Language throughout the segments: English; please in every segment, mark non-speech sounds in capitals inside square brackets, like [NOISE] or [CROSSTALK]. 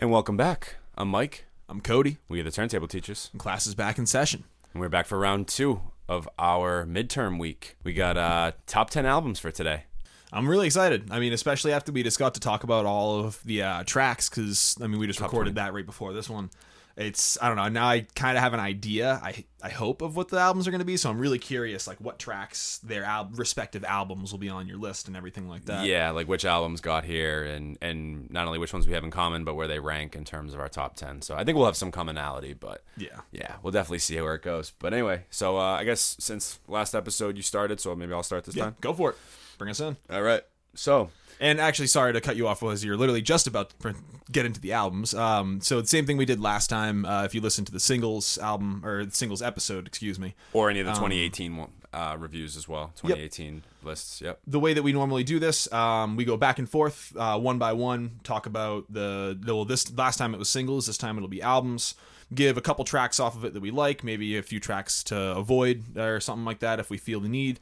And welcome back. I'm Mike. I'm Cody. We are the Turntable Teachers. And class is back in session. And we're back for round two of our midterm week. We got uh, top 10 albums for today. I'm really excited. I mean, especially after we just got to talk about all of the uh, tracks, because I mean, we just Top recorded 20. that right before this one. It's I don't know. Now I kind of have an idea. I I hope of what the albums are going to be. So I'm really curious, like what tracks their al- respective albums will be on your list and everything like that. yeah, like which albums got here and, and not only which ones we have in common, but where they rank in terms of our top 10. So I think we'll have some commonality, but Yeah. yeah, we'll definitely see where it goes. But anyway, so uh, I guess since last episode you started, so maybe I'll start this Yeah. time. Go for it. Bring us in. All right. So And actually, sorry to cut you off was you're literally just about to get into the albums. Um, so the same thing we did last time. Uh, if you listen to the singles album or the singles episode, excuse me, or any of the 2018 one- uh, reviews as well. 2018 lists. Yep. the way that we normally do this, um, we go back and forth, uh, one by one, talk about the, the well, this last time it was singles, this time it'll be albums. Give a couple tracks off of it that we like, maybe a few tracks to avoid or something like that if we feel the need.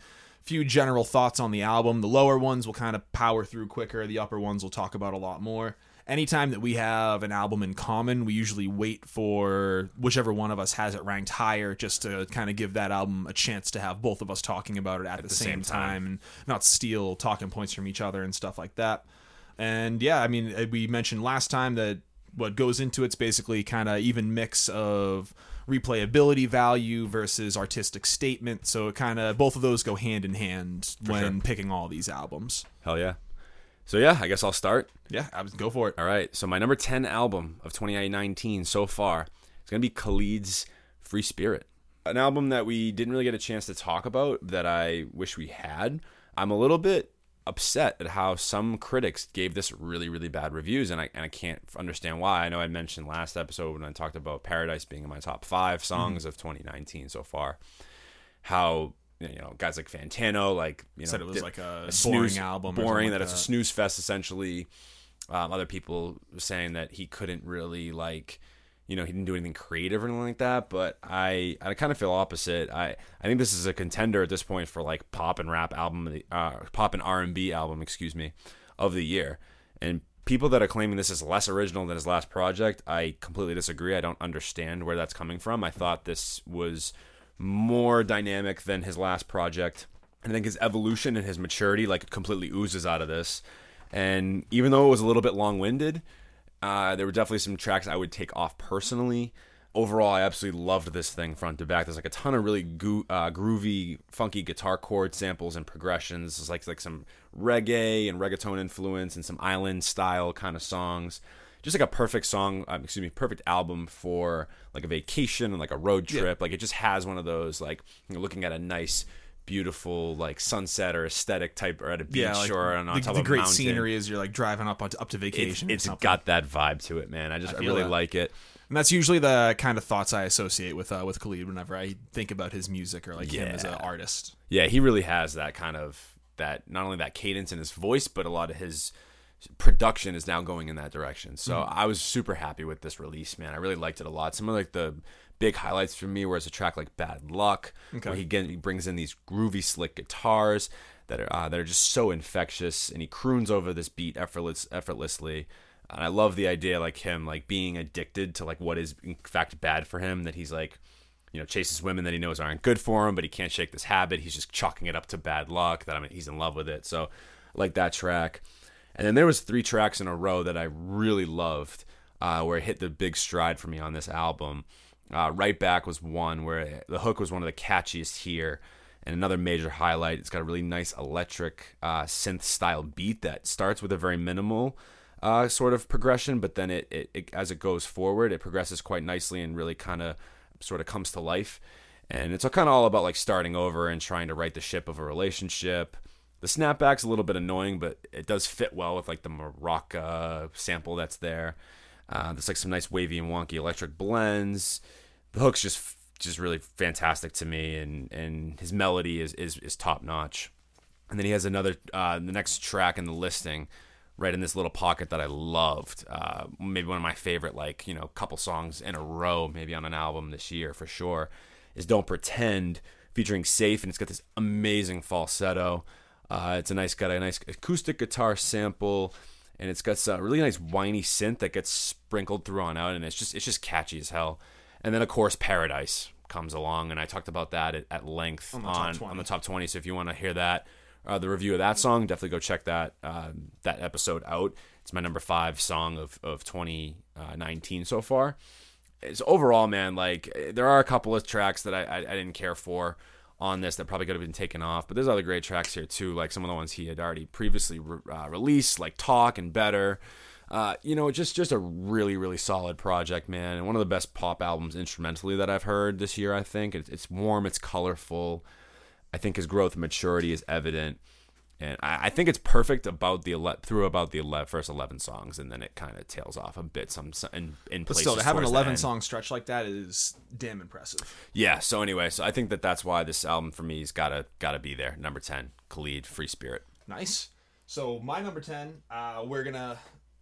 Few general thoughts on the album. The lower ones will kind of power through quicker. The upper ones we'll talk about a lot more. Anytime that we have an album in common, we usually wait for whichever one of us has it ranked higher, just to kind of give that album a chance to have both of us talking about it at, the, the same, same time. time and not steal talking points from each other and stuff like that. And yeah, I mean, uh, we mentioned last time that what goes into it's basically kind of even mix of replayability value versus artistic statement. So it kind of both of those go hand in hand when sure. picking all these albums. Hell yeah. So yeah, I guess I'll start. Yeah, I was go for it. All right. So my number 10 album of 2019 so far is going to be Khalid's Free Spirit. An album that we didn't really get a chance to talk about that I wish we had. I'm a little bit upset at how some critics gave this really really bad reviews and I and I can't understand why. I know I mentioned last episode when I talked about Paradise being in my top 5 songs of 2019 so far. How you know, guys like Fantano, like you know, Said it was like a boring snooze- album boring that like it's a snooze fest essentially. Um, other people saying that he couldn't really like, you know, he didn't do anything creative or anything like that. But I, I kind of feel opposite. I, I think this is a contender at this point for like pop and rap album, uh, pop and R and B album, excuse me, of the year. And people that are claiming this is less original than his last project, I completely disagree. I don't understand where that's coming from. I thought this was more dynamic than his last project. I think his evolution and his maturity like completely oozes out of this. And even though it was a little bit long winded, uh, there were definitely some tracks I would take off personally. Overall, I absolutely loved this thing front to back. There's like a ton of really goo- uh, groovy, funky guitar chord samples and progressions. There's like like some reggae and reggaeton influence and some island style kind of songs. Just like a perfect song, um, excuse me, perfect album for like a vacation and like a road trip. Like it just has one of those like you know, looking at a nice, beautiful like sunset or aesthetic type or at a beach Yeah, like or on, the, top the of a great mountain scenery as you're like driving up on, up to vacation. or it's got that vibe to it, man. I just I, feel really that. like it. And that's usually the kind of thoughts I associate with uh, with Khalid whenever I think about his music or like him as an artist. Yeah, he really has that kind of that not only that cadence in his voice, but a lot of his production is now going in that direction. So I was super happy with this release, man. I really liked it a lot. Some of like the big highlights for me was a track like Bad Luck, where he again he brings in these groovy, slick guitars that are uh, that are just so infectious, and he croons over this beat effortless, effortlessly. And I love the idea like him like being addicted to like what is in fact bad for him. That he's like you know, chases women that he knows aren't good for him, but he can't shake this habit. He's just chalking it up to bad luck. That I mean, he's in love with it. So, I like that track. And then there was three tracks in a row that I really loved, uh, where it hit the big stride for me on this album. Uh, right back was one where the hook was one of the catchiest here, and another major highlight. It's got a really nice electric uh, synth style beat that starts with a very minimal uh, sort of progression, but then it, it, it as it goes forward, it progresses quite nicely and really kind of sort of comes to life. And it's kind of all about like starting over and trying to right the ship of a relationship. The snapback's a little bit annoying, but it does fit well with like the maraca sample that's there. Uh, there's like some nice wavy and wonky electric blends. The hook's just just really fantastic to me, and and his melody is is, is top notch. And then he has another uh, the next track in the listing, right in this little pocket that I loved. Uh, maybe one of my favorite, like you know, couple songs in a row, maybe on an album this year for sure, is "Don't Pretend," featuring Safe, and it's got this amazing falsetto. Uh, it's a nice got a nice acoustic guitar sample, and it's got a really nice whiny synth that gets sprinkled through on out, and it's just it's just catchy as hell. And then of course Paradise comes along, and I talked about that at, at length on the top on, 20. on the top twenty. So if you want to hear that, uh, the review of that song, definitely go check that uh, that episode out. It's my number five song of of 2019 so far. It's overall, man. Like there are a couple of tracks that I, I, I didn't care for on this that probably could have been taken off, but there's other great tracks here too, like some of the ones he had already previously re- uh, released, like Talk and Better. Uh, you know, just just a really really solid project, man, and one of the best pop albums instrumentally that I've heard this year. I think it's, it's warm, it's colorful. I think his growth and maturity is evident, and I, I think it's perfect about the ele- through about the ele- first eleven songs, and then it kind of tails off a bit. Some in in But still, to have an 11 end. song stretch like that is damn impressive. Yeah. So anyway, so I think that that's why this album for me has gotta gotta be there. Number ten, Khalid, Free Spirit. Nice. So my number ten, uh, we're gonna.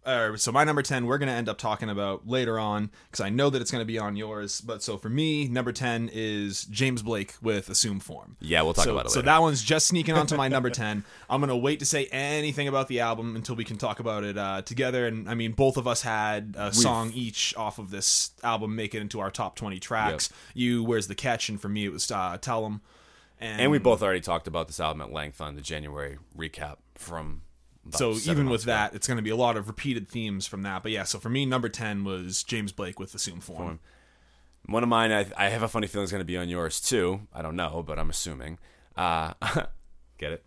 Uh, so my number ten, we're gonna end up talking about later on because I know that it's gonna be on yours. But so for me, number ten is James Blake with Assume Form. Yeah, we'll talk so, about it So that one's just sneaking onto my number [LAUGHS] ten. I'm gonna wait to say anything about the album until we can talk about it uh, together. And I mean, both of us had a song each off of this album make it into our top twenty tracks. You, where's the catch? And for me, it was uh, Tell 'em. And, and we both already talked about this album at length on the January recap from. So even with ago. that, it's going to be a lot of repeated themes from that. But yeah, so for me, number ten was James Blake with Assume Form. One of mine, I, I have a funny feeling is going to be on yours too. I don't know, but I'm assuming. Uh, [LAUGHS] get it?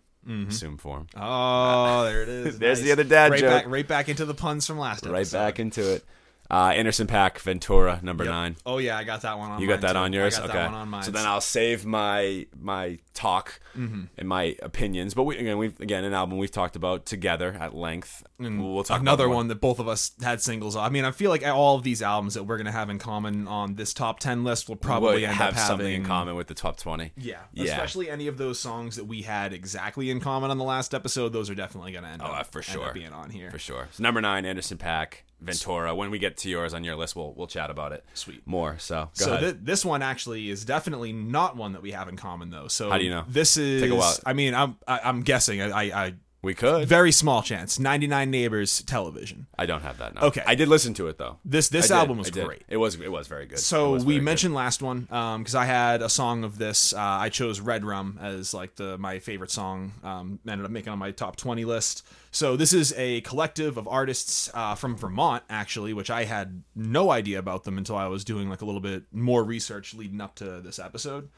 Assume form. Oh, there it is. [LAUGHS] There's the other dad right joke. Back, right back into the puns from last right episode. back into it. Uh, Anderson .Paak, Ventura, number nine. Oh yeah, I got that one on. You got that too. on yours? Okay. one on. So then I'll save my my talk Mm-hmm. and my opinions. But we again we've again an album we've talked about together at length. We'll, we'll talk another more. one that both of us had singles. on. I mean, I feel like all of these albums that we're gonna have in common on this top ten list will probably We'll end have up having something in common with the top twenty. Yeah, Yeah. especially any of those songs that we had exactly in common on the last episode. Those are definitely gonna end Oh, up for sure. up being on here. For sure. So number nine, Anderson .Paak, Ventura. When we get to yours on your list, we'll we'll chat about it. Sweet. More. So go so ahead. thi- this one actually is definitely not one that we have in common, though. So How do you know? This is. Take a while. I mean, I'm I, I'm guessing. I, I, I we could. very small chance. 99 Neighbors Television. I don't have that. No. Okay. I did listen to it though. This I this did, album was I did. great. It was it was very good. It So was we very mentioned last one because I had a song of this. Uh, I chose Red Rum as like the my favorite song. Um, ended up making on my top twenty list. So this is a collective of artists uh, from Vermont, actually, which I had no idea about them until I was doing like a little bit more research leading up to this episode.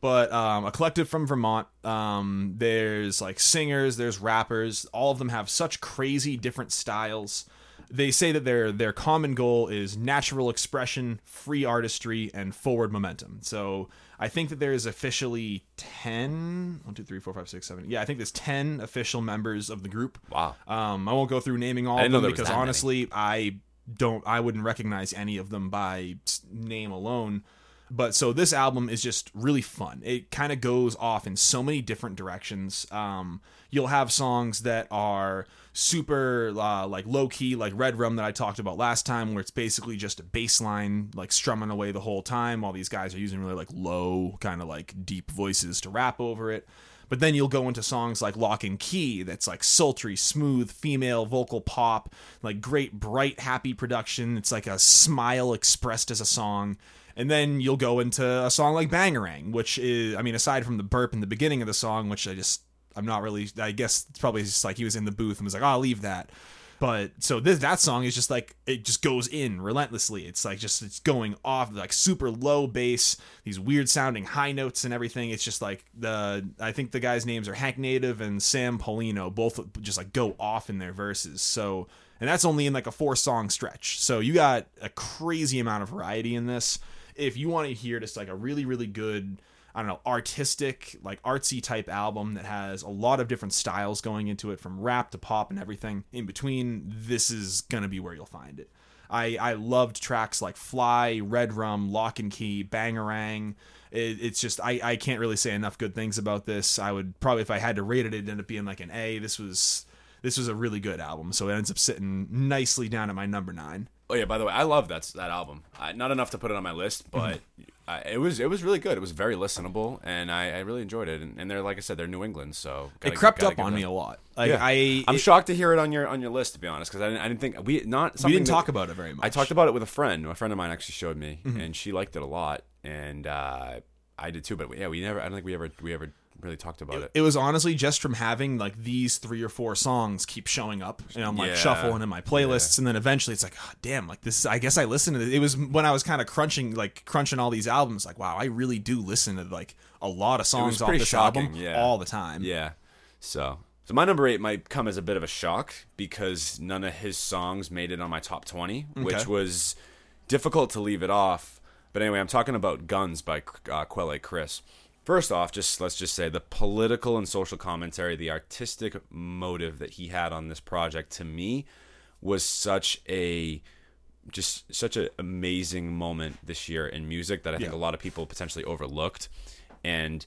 But um, a collective from Vermont. Um, there's like singers, there's rappers. All of them have such crazy different styles they say that their their common goal is natural expression, free artistry, and forward momentum. So I think that there is officially 10, 1, 2, 3, 4, 5, 6, 7. Yeah, I think there's 10 official members of the group. Wow. Um, I won't go through naming all of them because that many. honestly, I don't, I wouldn't recognize any of them by name alone. But so this album is just really fun. It kind of goes off in so many different directions. Um, you'll have songs that are super uh, like low key, like Red Rum that I talked about last time, where it's basically just a bass line like strumming away the whole time, while these guys are using really like low, kind of like deep voices to rap over it. But then you'll go into songs like Lock and Key, that's like sultry, smooth, female vocal pop, like great, bright, happy production. It's like a smile expressed as a song. And then you'll go into a song like Bangarang, which is, I mean, aside from the burp in the beginning of the song, which I just, I'm not really, I guess it's probably just like he was in the booth and was like, oh, I'll leave that. But so this that song is just like it just goes in relentlessly. It's like just it's going off like super low bass, these weird sounding high notes and everything. It's just like the I think the guys' names are Hank Native and Sam Polino, both just like go off in their verses. So and that's only in like a four song stretch. So you got a crazy amount of variety in this. If you want to hear just like a really really good I don't know, artistic, like artsy type album that has a lot of different styles going into it, from rap to pop and everything in between. This is gonna be where you'll find it. I I loved tracks like Fly, Red Rum, Lock and Key, Bangarang. It, it's just I I can't really say enough good things about this. I would probably if I had to rate it, it'd end up being like an A. This was this was a really good album, so it ends up sitting nicely down at my number nine. Oh yeah. By the way, I love that that album. I, not enough to put it on my list, but Uh, it was it was really good. It was very listenable, and I, I really enjoyed it. And, and they're like I said, they're New England, so It crept up on me a lot. Like Yeah. I, I'm it- shocked to hear it on your on your list, to be honest, because I didn't, I didn't think we not we didn't that- talk about it very much. I talked about it with a friend. A friend of mine actually showed me, Mm-hmm. and she liked it a lot, and uh, I did too. But yeah, we never. I don't think we ever we ever really talked about it. It was honestly just from having like these three or four songs keep showing up, and I'm like Yeah. shuffling in my playlists, and then eventually it's like, oh, damn, like this. I guess I listened to it. It was when I was kind of crunching, like crunching all these albums. Like, wow, I really do listen to like a lot of songs off this shocking, album yeah. all the time. Yeah. So so my number eight might come as a bit of a shock because none of his songs made it on my top twenty, which was difficult to leave it off. But anyway, I'm talking about Guns by uh, Quelle Chris. First off, just let's just say the political and social commentary, the artistic motive that he had on this project to me was such a just such an amazing moment this year in music that I think Yeah. a lot of people potentially overlooked. And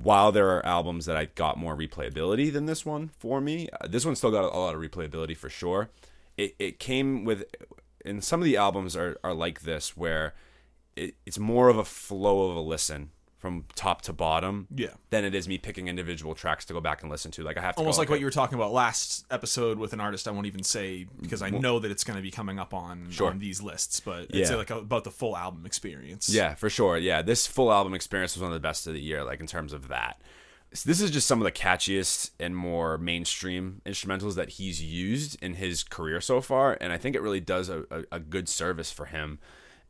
while there are albums that I got more replayability than this one for me, uh, this one still got a lot of replayability for sure. It, it came with, and some of the albums are, are like this where it, it's more of a flow of a listen from top to bottom Yeah. than it is me picking individual tracks to go back and listen to. Like I have to Almost go, like what you were talking about last episode with an artist I won't even say because I know that it's going to be coming up on, Sure. on these lists, but it's Yeah. like about the full album experience. Yeah, for sure. Yeah, this full album experience was one of the best of the year, like in terms of that. So this is just some of the catchiest and more mainstream instrumentals that he's used in his career so far, and I think it really does a, a, a good service for him.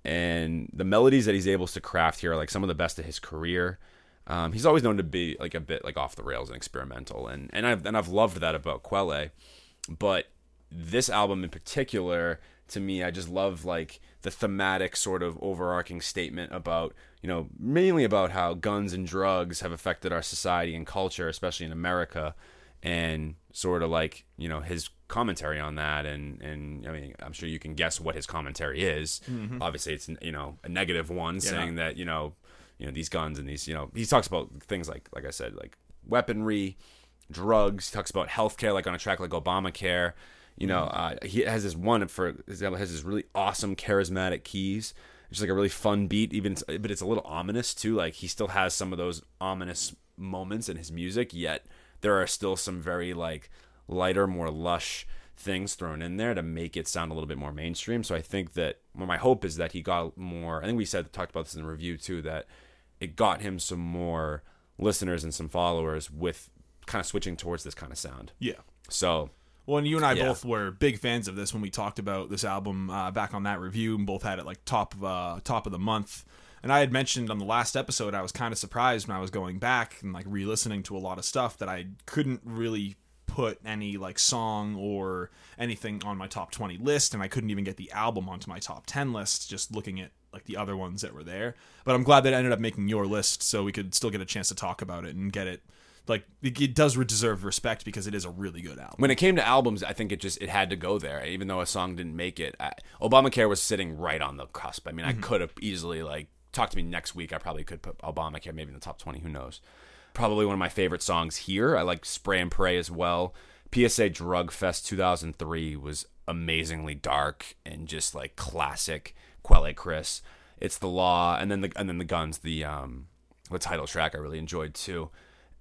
And the melodies that he's able to craft here are like some of the best of his career. Um, he's always known to be like a bit like off the rails and experimental, and and I've and I've loved that about Quelle. But this album in particular to me i just love like the thematic sort of overarching statement about you know mainly about how guns and drugs have affected our society and culture especially in america and sort of like you know his commentary on that and and i mean i'm sure you can guess what his commentary is obviously it's you know a negative one saying that you know you know these guns and these you know he talks about things like like i said like weaponry drugs. He talks about healthcare, like on a track like Obamacare. You know, uh, he has this one for example has this really awesome charismatic keys. It's just like a really fun beat, even but it's a little ominous too. Like he still has some of those ominous moments in his music, yet there are still some very like lighter, more lush things thrown in there to make it sound a little bit more mainstream. So I think that well, my hope is that he got more. I think we said talked about this in the review too that it got him some more listeners and some followers with kind of switching towards this kind of sound. Yeah. So Well, and you and I Yeah. both were big fans of this when we talked about this album uh, back on that review, and both had it like top of uh, top of the month. And I had mentioned on the last episode, I was kind of surprised when I was going back and like re-listening to a lot of stuff that I couldn't really put any like song or anything on my top 20 list and I couldn't even get the album onto my top 10 list just looking at like the other ones that were there. But I'm glad that it ended up making your list so we could still get a chance to talk about it and get it like it, does deserve respect because it is a really good album. when it came to albums, I think it just it had to go there, even though a song didn't make it. I, Obamacare was sitting right on the cusp. I mean, I mm-hmm. could have easily like talk to me next week. I probably could put Obamacare maybe in the top twenty. Who knows? Probably one of my favorite songs here. I like Spray and Pray as well. PSA Drug Fest 2003 was amazingly dark and just like classic Quelle Chris. It's the law, and then the and then the guns. The um the title track I really enjoyed too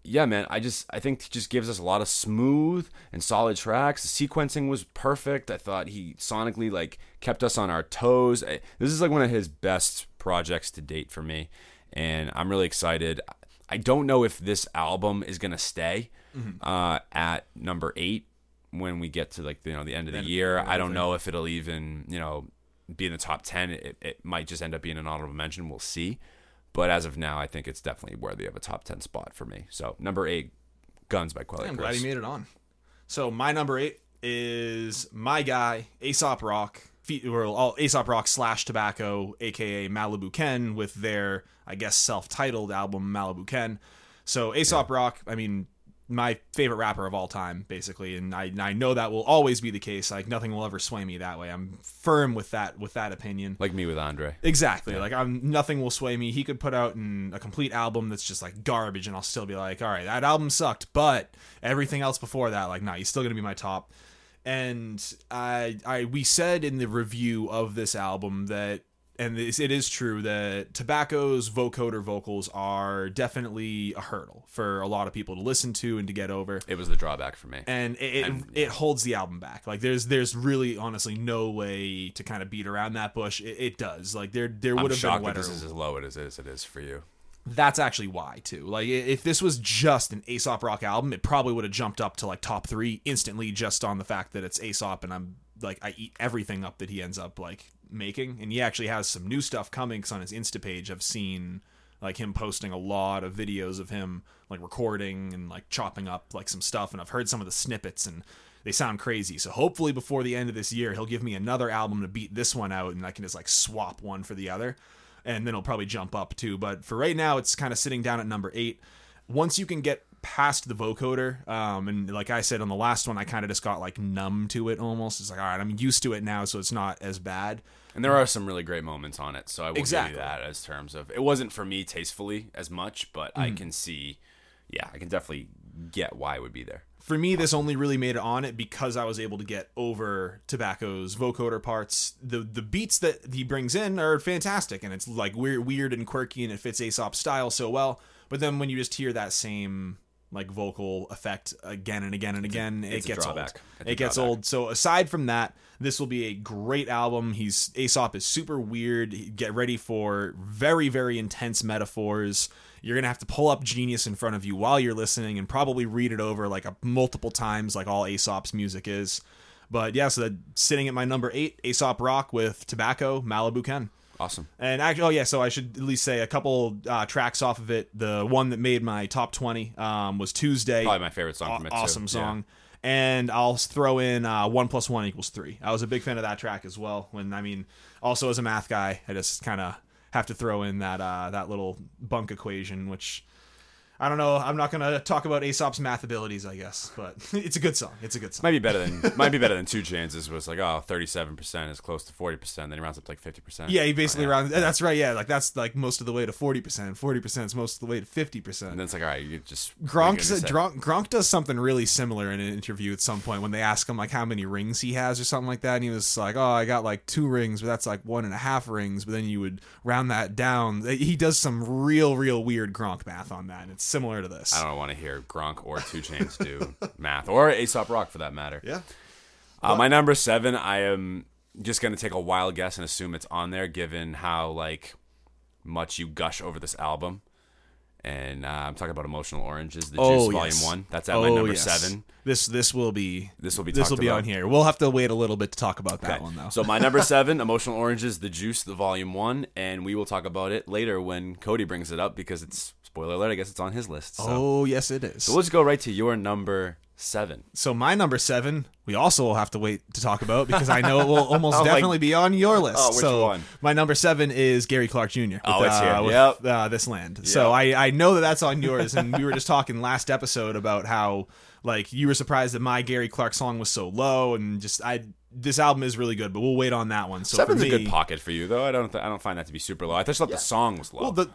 yeah, man, I just I think he just gives us a lot of smooth and solid tracks. The sequencing was perfect. I thought he sonically like kept us on our toes. I- This is like one of his best projects to date for me, and I'm really excited. I don't know if this album is gonna stay uh, at number eight when we get to like you know the end of the year. I don't know if it'll even you know be in the top ten. It, it might just end up being an honorable mention. We'll see. But as of now, I think it's definitely worthy of a top 10 spot for me. So, number eight, Guns by Quelle I'm Chris. glad he made it on. So my number eight is my guy Aesop Rock, or all Aesop Rock slash Tobacco, aka Malibu Ken, with their I guess self-titled album Malibu Ken. So Aesop Rock, I mean, my favorite rapper of all time, basically, and I I know that will always be the case. Like nothing will ever sway me that way. I'm firm with that with that opinion. like me with Andre. Exactly. Like I'm nothing will sway me. He could put out an, a complete album that's just like garbage, and I'll still be like, all right, that album sucked. But everything else before that, like, nah, he's still gonna be my top. And I, I, we said in the review of this album that and this, it is true that tobacco's vocoder vocals are definitely a hurdle for a lot of people to listen to and to get over It was the drawback for me. and it, it, it holds the album back. Like there's there's really honestly no way to kind of beat around that bush. It, it does. Like there there I'm would have been that wetter. this is as low as it is. It is for you. That's actually why too. Like if this was just an Aesop Rock album, it probably would have jumped up to like top three instantly just on the fact that it's Aesop and I'm like I eat everything up that he ends up like making. And he actually has some new stuff coming. Cause on his Insta page. I've seen like him posting a lot of videos of him like recording and like chopping up like some stuff and I've heard some of the snippets and they sound crazy. So hopefully before the end of this year he'll give me another album to beat this one out and I can just like swap one for the other and then it'll probably jump up too. But for right now, it's kind of sitting down at number eight. Once you can get past the vocoder, um, and like I said on the last one, I kind of just got like numb to it almost. It's like, all right, I'm used to it now, so it's not as bad. And there are some really great moments on it, so I will Exactly. give you that as terms of it wasn't for me tastefully as much, but Mm. I can see, yeah, I can definitely get why it would be there. For me, this only really made it on it because I was able to get over Tobacco's vocoder parts. The the beats that he brings in are fantastic, and it's like weird, weird and quirky, and it fits Aesop's style so well. But then when you just hear that same like vocal effect again and again and again, it's it gets old. drawback. It gets drawback. old. So aside from that, this will be a great album. He's Aesop is super weird. Get ready for very very intense metaphors. You're gonna have to pull up Genius in front of you while you're listening and probably read it over like a multiple times, like all Aesop's music is. But yeah, so that sitting at my number eight, Aesop Rock with Tobacco, Malibu Ken. Awesome. And actually, oh yeah, so I should at least say a couple uh, tracks off of it. The one that made my top twenty um, was Tuesday. Probably my favorite song Aw- from it. too. awesome Yeah. And I'll throw in uh, one plus one equals three. I was a big fan of that track as well. When I mean, also as a math guy, I just kind of have to throw in that uh, that little bunk equation, which I don't know. I'm not gonna talk about Aesop's math abilities, I guess, but [LAUGHS] it's a good song. It's a good song. Might be better than [LAUGHS] might be better than two chances was like oh 37 percent is close to 40 percent then he rounds up to like 50 percent Yeah, he basically oh, rounds. That's right. Yeah, like that's like most of the way to forty percent. Forty percent is most of the way to fifty percent. and then it's like all right you just Gronk, you're gonna say- Gronk, Gronk does something really similar in an interview at some point when they ask him like how many rings he has or something like that, and he was like, "Oh, I got like two rings, but that's like one and a half rings." But then you would round that down. He does some real, real weird Gronk math on that, and it's similar to this. I don't want to hear Gronk or 2 Chainz do [LAUGHS] math or Aesop Rock for that matter. Yeah, Uh, my number seven, I am just gonna take a wild guess and assume it's on there, given how like much you gush over this album. And uh, I'm talking about Emotional Oranges, the Juice Oh, Volume yes. One. That's at my number yes. seven. This this will be This will be this will be about. on here. We'll have to wait a little bit to talk about that one though. So my number [LAUGHS] seven, Emotional Oranges, the Juice, the Volume One, and we will talk about it later when Cody brings it up because it's spoiler alert. I guess it's on his list. So, oh yes, it is. so let's go right to your number seven. So my number seven, we also will have to wait to talk about because I know it will [LAUGHS] almost Oh, like- definitely be on your list. Oh, which so one? my number seven is Gary Clark Jr. With, Oh, it's uh, here. with, Yep. uh, this land. So I I know that that's on yours, and we were just talking last episode about how like you were surprised that my Gary Clark song was so low, and just I this album is really good, but we'll wait on that one. So Seven's me, a good pocket for you, though. I don't. Th- I don't find that to be super low. I just thought the song was low. Well, the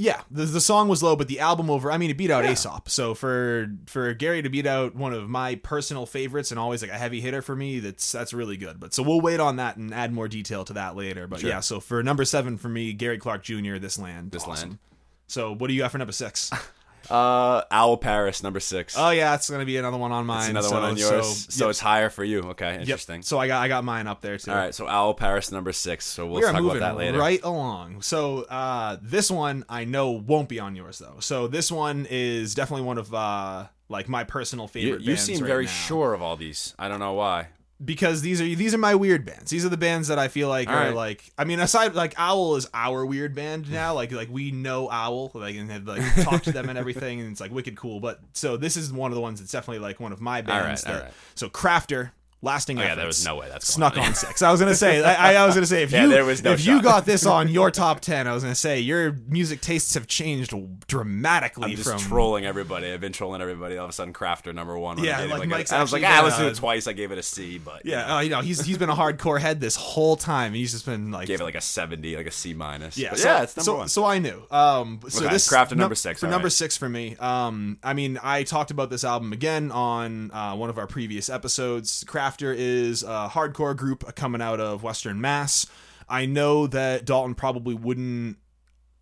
yeah, the, the song was low, but the album over. I mean, it beat out Aesop. So for for Gary to beat out one of my personal favorites and always like a heavy hitter for me, that's that's really good. But so we'll wait on that and add more detail to that later. But Sure. yeah, so for number seven for me, Gary Clark Jr. This land, This awesome. Land. So what do you got for number six? [LAUGHS] uh, Owl Paris, number six. oh yeah, it's gonna be another one on mine. It's another so, one on yours. So, So, yep, it's higher for you. Okay, yep. interesting. So I got I got mine up there too. All right, so Owl Paris, number six. So we'll we talk moving about that later. right along. So uh, this one I know won't be on yours though. So this one is definitely one of uh, like my personal You, favorite. you bands seem right very now. sure of all these. I don't know why. Because these are these are my weird bands. These are the bands that I feel like All are right. like. I mean, aside like Owl is our weird band now. Like like we know Owl like and have like [LAUGHS] talked to them and everything, and it's like wicked cool. But so this is one of the ones that's definitely like one of my bands. right, all that, right. So Crafter. Lasting Oh, yeah, there was no way that's snuck on. on six. I was gonna say, I, I was gonna say, if [LAUGHS] Yeah, you no if you got this on your [LAUGHS] top ten, I was gonna say your music tastes have changed dramatically I'm just from trolling everybody. I've been trolling everybody. All of a sudden, Crafter number one. I Yeah, like Mike's I was like, ah, let's do uh, it twice. I gave it a C, but you yeah, know, uh, you know, he's he's been a hardcore head this whole time. He's just been like gave it like a seventy, like a C minus. Yeah, so, yeah, it's number so, one. So I knew. Um, so Okay, this Craft at num- number six, for number right. six for me. Um, I mean, I talked about this album again on uh, one of our previous episodes. Crafter is a hardcore group coming out of Western Mass. I know that Dalton probably wouldn't.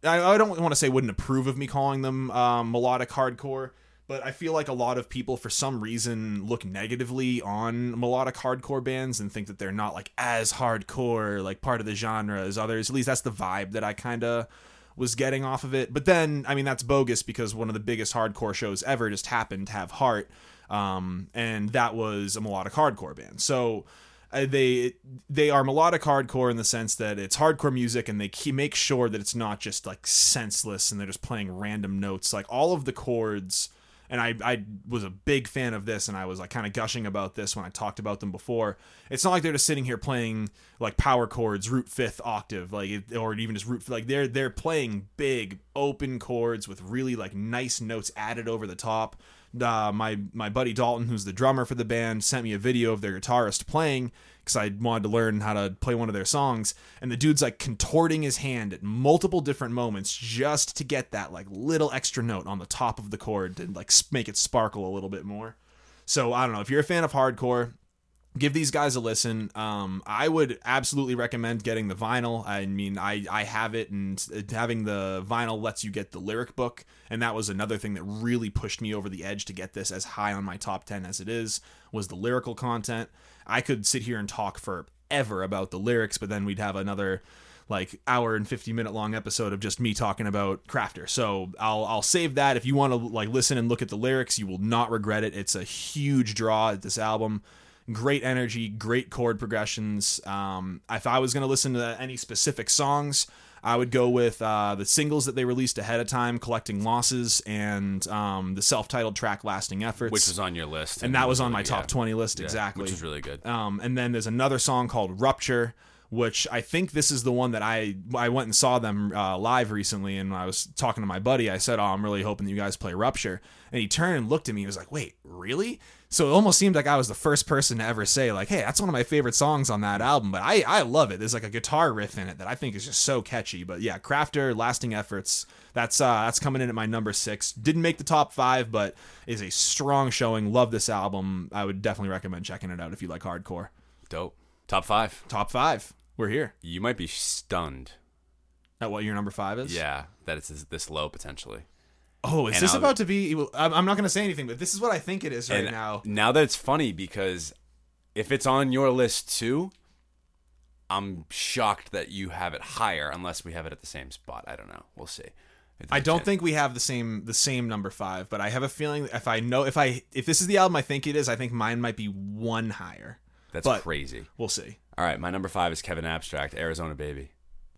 I, I don't want to say wouldn't approve of me calling them um, melodic hardcore, but I feel like a lot of people, for some reason, look negatively on melodic hardcore bands and think that they're not like as hardcore, like part of the genre as others. At least that's the vibe that I kind of was getting off of it. But then, I mean, that's bogus because one of the biggest hardcore shows ever just happened to have Heart, um, and that was a melodic hardcore band. So uh, they they are melodic hardcore in the sense that it's hardcore music, and they keep, make sure that it's not just like senseless and they're just playing random notes. Like all of the chords and I, I was a big fan of this and I was like kind of gushing about this when I talked about them before. It's not like they're just sitting here playing like power chords, root fifth octave, like or even just root like they're they're playing big open chords with really like nice notes added over the top. Uh, my my buddy Dalton, who's the drummer for the band, sent me a video of their guitarist playing because I wanted to learn how to play one of their songs. And the dude's like contorting his hand at multiple different moments just to get that like little extra note on the top of the chord to like make it sparkle a little bit more. So I don't know if you're a fan of hardcore, give these guys a listen. Um, I would absolutely recommend getting the vinyl. I mean, I I have it, and having the vinyl lets you get the lyric book, and that was another thing that really pushed me over the edge to get this as high on my top ten as it is. Was the lyrical content. I could sit here and talk forever about the lyrics, but then we'd have another like hour and 50 minute long episode of just me talking about crafter so i'll i'll save that if you want to like listen and look at the lyrics you will not regret it it's a huge draw at this album great energy great chord progressions um, if i was going to listen to any specific songs I would go with uh, the singles that they released ahead of time, "Collecting Losses" and um, the self-titled track "Lasting Efforts," which was on your list, and that was on my top yeah. twenty list yeah, exactly, which is really good. Um, and then there's another song called "Rupture." Which I think this is the one that I I went and saw them uh, live recently, and I was talking to my buddy. I said, "Oh, I'm really hoping that you guys play Rupture," and he turned and looked at me. and was like, "Wait, really?" So it almost seemed like I was the first person to ever say like, "Hey, that's one of my favorite songs on that album." But I I love it. There's like a guitar riff in it that I think is just so catchy. But yeah, Crafter, Lasting Efforts. That's uh that's coming in at my number six. Didn't make the top five, but is a strong showing. Love this album. I would definitely recommend checking it out if you like hardcore. Dope. Top five. Top five. We're here. You might be stunned at what your number five is. Yeah, that it's this low potentially. Oh, is and this I'll, about to be? I'm not going to say anything, but this is what I think it is right now. Now that it's funny because if it's on your list too, I'm shocked that you have it higher, unless we have it at the same spot. I don't know. We'll see. I don't think we have the same the same number five, but I have a feeling if I know if I if this is the album I think it is, I think mine might be one higher. That's but crazy. We'll see. All right, my number five is Kevin Abstract, Arizona Baby.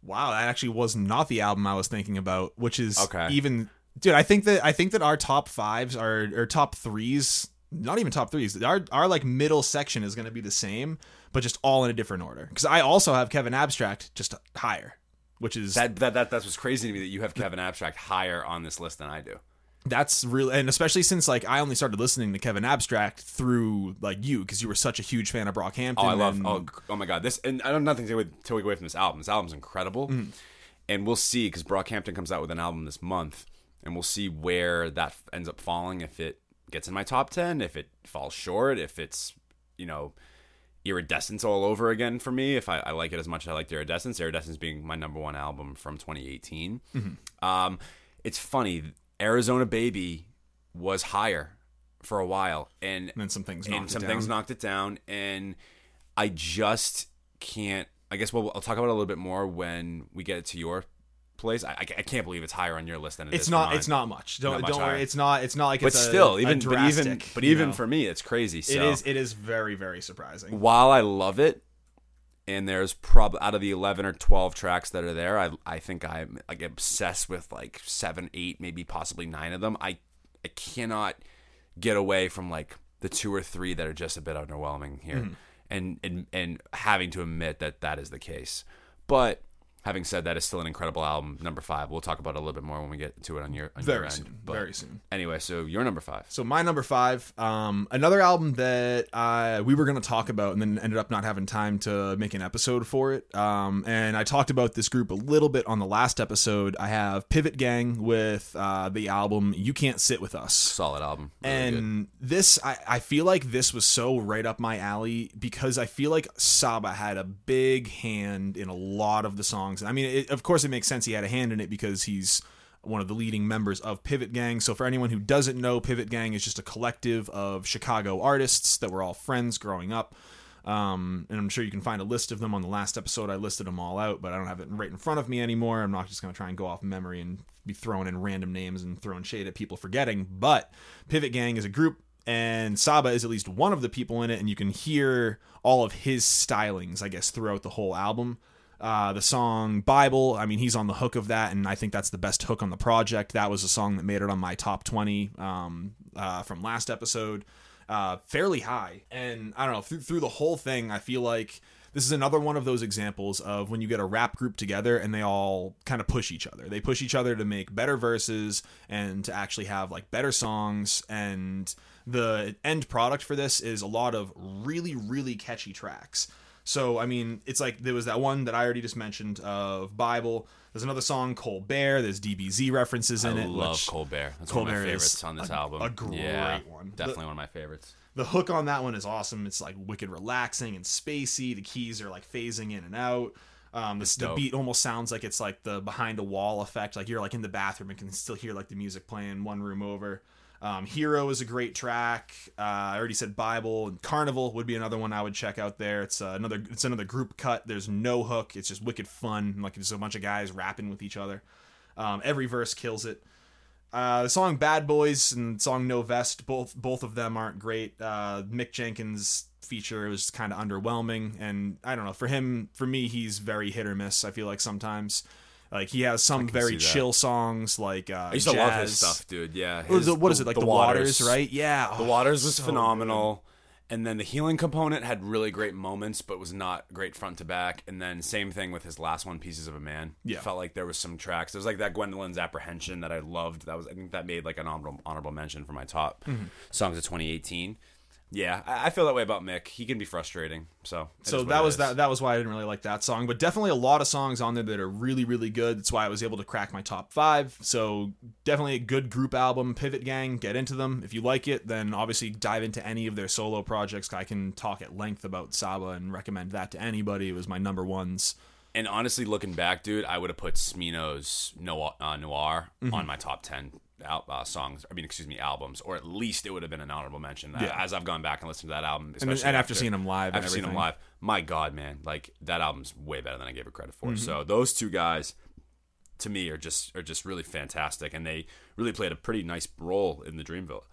Wow, that actually was not the album I was thinking about, which is okay. even dude i think that i think that our top fives are or top threes not even top threes our, our like middle section is going to be the same but just all in a different order because i also have kevin abstract just higher which is that, that that that's what's crazy to me that you have kevin abstract higher on this list than i do that's really and especially since like I only started listening to Kevin Abstract through like you because you were such a huge fan of Brockhampton. Oh, I love. And, oh, oh my god, this and I don't nothing to take away from this album. This album's incredible, mm. and we'll see because Brockhampton comes out with an album this month and we'll see where that ends up falling. If it gets in my top ten, if it falls short, if it's you know iridescence all over again for me. If I, I like it as much as I like iridescence, iridescence being my number one album from 2018. Mm-hmm. Um, it's funny, Arizona Baby was higher for a while, and, and then some things and some things knocked it down, and I just can't. I guess we'll, I'll talk about it a little bit more when we get to your place. I, I, can't believe it's higher on your list than it it's is not. It's not much. Don't not much don't worry. It's not. It's not like. But it's still, a, even a drastic, but even but even know? for me, it's crazy. So. It is. It is very very surprising. While I love it, and there's probably out of the 11 or 12 tracks that are there i i think i'm like obsessed with like seven eight maybe possibly nine of them i i cannot get away from like the two or three that are just a bit underwhelming here mm-hmm. and and and having to admit that that is the case but having said that, it's still an incredible album. Number five. We'll talk about it a little bit more when we get to it on your on your Very end. soon. But Very soon. Anyway, so you're number five. So my number five, um, another album that uh, we were going to talk about, and then ended up not having time to make an episode for it. Um, and I talked about this group a little bit on the last episode. I have Pivot Gang with uh, the album "You Can't Sit with Us." Solid album. Really good. and this I, I feel like this was so right up my alley because i feel like saba had a big hand in a lot of the songs i mean it, of course it makes sense he had a hand in it because he's one of the leading members of pivot gang so for anyone who doesn't know pivot gang is just a collective of chicago artists that were all friends growing up um, and I'm sure you can find a list of them on the last episode. I listed them all out, but I don't have it right in front of me anymore. I'm not just going to try and go off memory and be throwing in random names and throwing shade at people forgetting. But Pivot Gang is a group, and Saba is at least one of the people in it, and you can hear all of his stylings, I guess, throughout the whole album. Uh, the song Bible, I mean, he's on the hook of that, and I think that's the best hook on the project. That was a song that made it on my top 20 um, uh, from last episode uh, fairly high. And I don't know, through, through the whole thing, I feel like this is another one of those examples of when you get a rap group together and they all kind of push each other. They push each other to make better verses and to actually have like better songs. And the end product for this is a lot of really, really catchy tracks. So, I mean, it's like there was that one that I already just mentioned of Bible. There's another song, Colbert. There's DBZ references in I it. love Colbert. That's one of Colbert my favorites on this a- album. a great yeah, one. Definitely The- one of my favorites. the hook on that one is awesome. It's like wicked relaxing and spacey. The keys are like phasing in and out. Um, the, the beat almost sounds like it's like the behind a wall effect. Like you're like in the bathroom and can still hear like the music playing one room over. Um, Hero is a great track. Uh, I already said Bible and Carnival would be another one I would check out there. It's uh, another it's another group cut. There's no hook. It's just wicked fun. Like it's a bunch of guys rapping with each other. Um, every verse kills it. Uh, the song "Bad Boys" and song "No Vest" both both of them aren't great. Uh, Mick Jenkins feature was kind of underwhelming, and I don't know. For him, for me, he's very hit or miss. I feel like sometimes, like he has some very chill songs, like uh, I used to love his stuff, dude. Yeah. What is his- it- what is it like the, waters. right? Yeah, The Oh, Waters was so phenomenal. And then the healing component had really great moments, but was not great front to back. And then same thing with his last one, Pieces of a Man. Yeah. felt like there was some tracks. There was like that Gwendolyn's Apprehension that I loved. That was I think that made like an honorable honorable mention for my top Mm-hmm. songs of 2018. Yeah, I, I feel that way about Mick. He can be frustrating. So so that was is. that that was why I didn't really like that song, but definitely a lot of songs on there that are really really good. That's why I was able to crack my top 5. So definitely a good group album, Pivot Gang, get into them. If you like it, then obviously dive into any of their solo projects. I can talk at length about Saba and recommend that to anybody. It was my number ones. And honestly, looking back, dude, I would have put Smino's Noir, uh, Noir Mm-hmm. on my top ten al- uh, songs. I mean, excuse me, albums, or at least it would have been an honorable mention. Yeah. As I've gone back and listened to that album, And, especially and after seeing them live, I've seen them everything. live. My God, man, like that album's way better than I gave it credit Mm-hmm. for. So those two guys, to me, are just are just really fantastic, and they really played a pretty nice role in the Dreamville.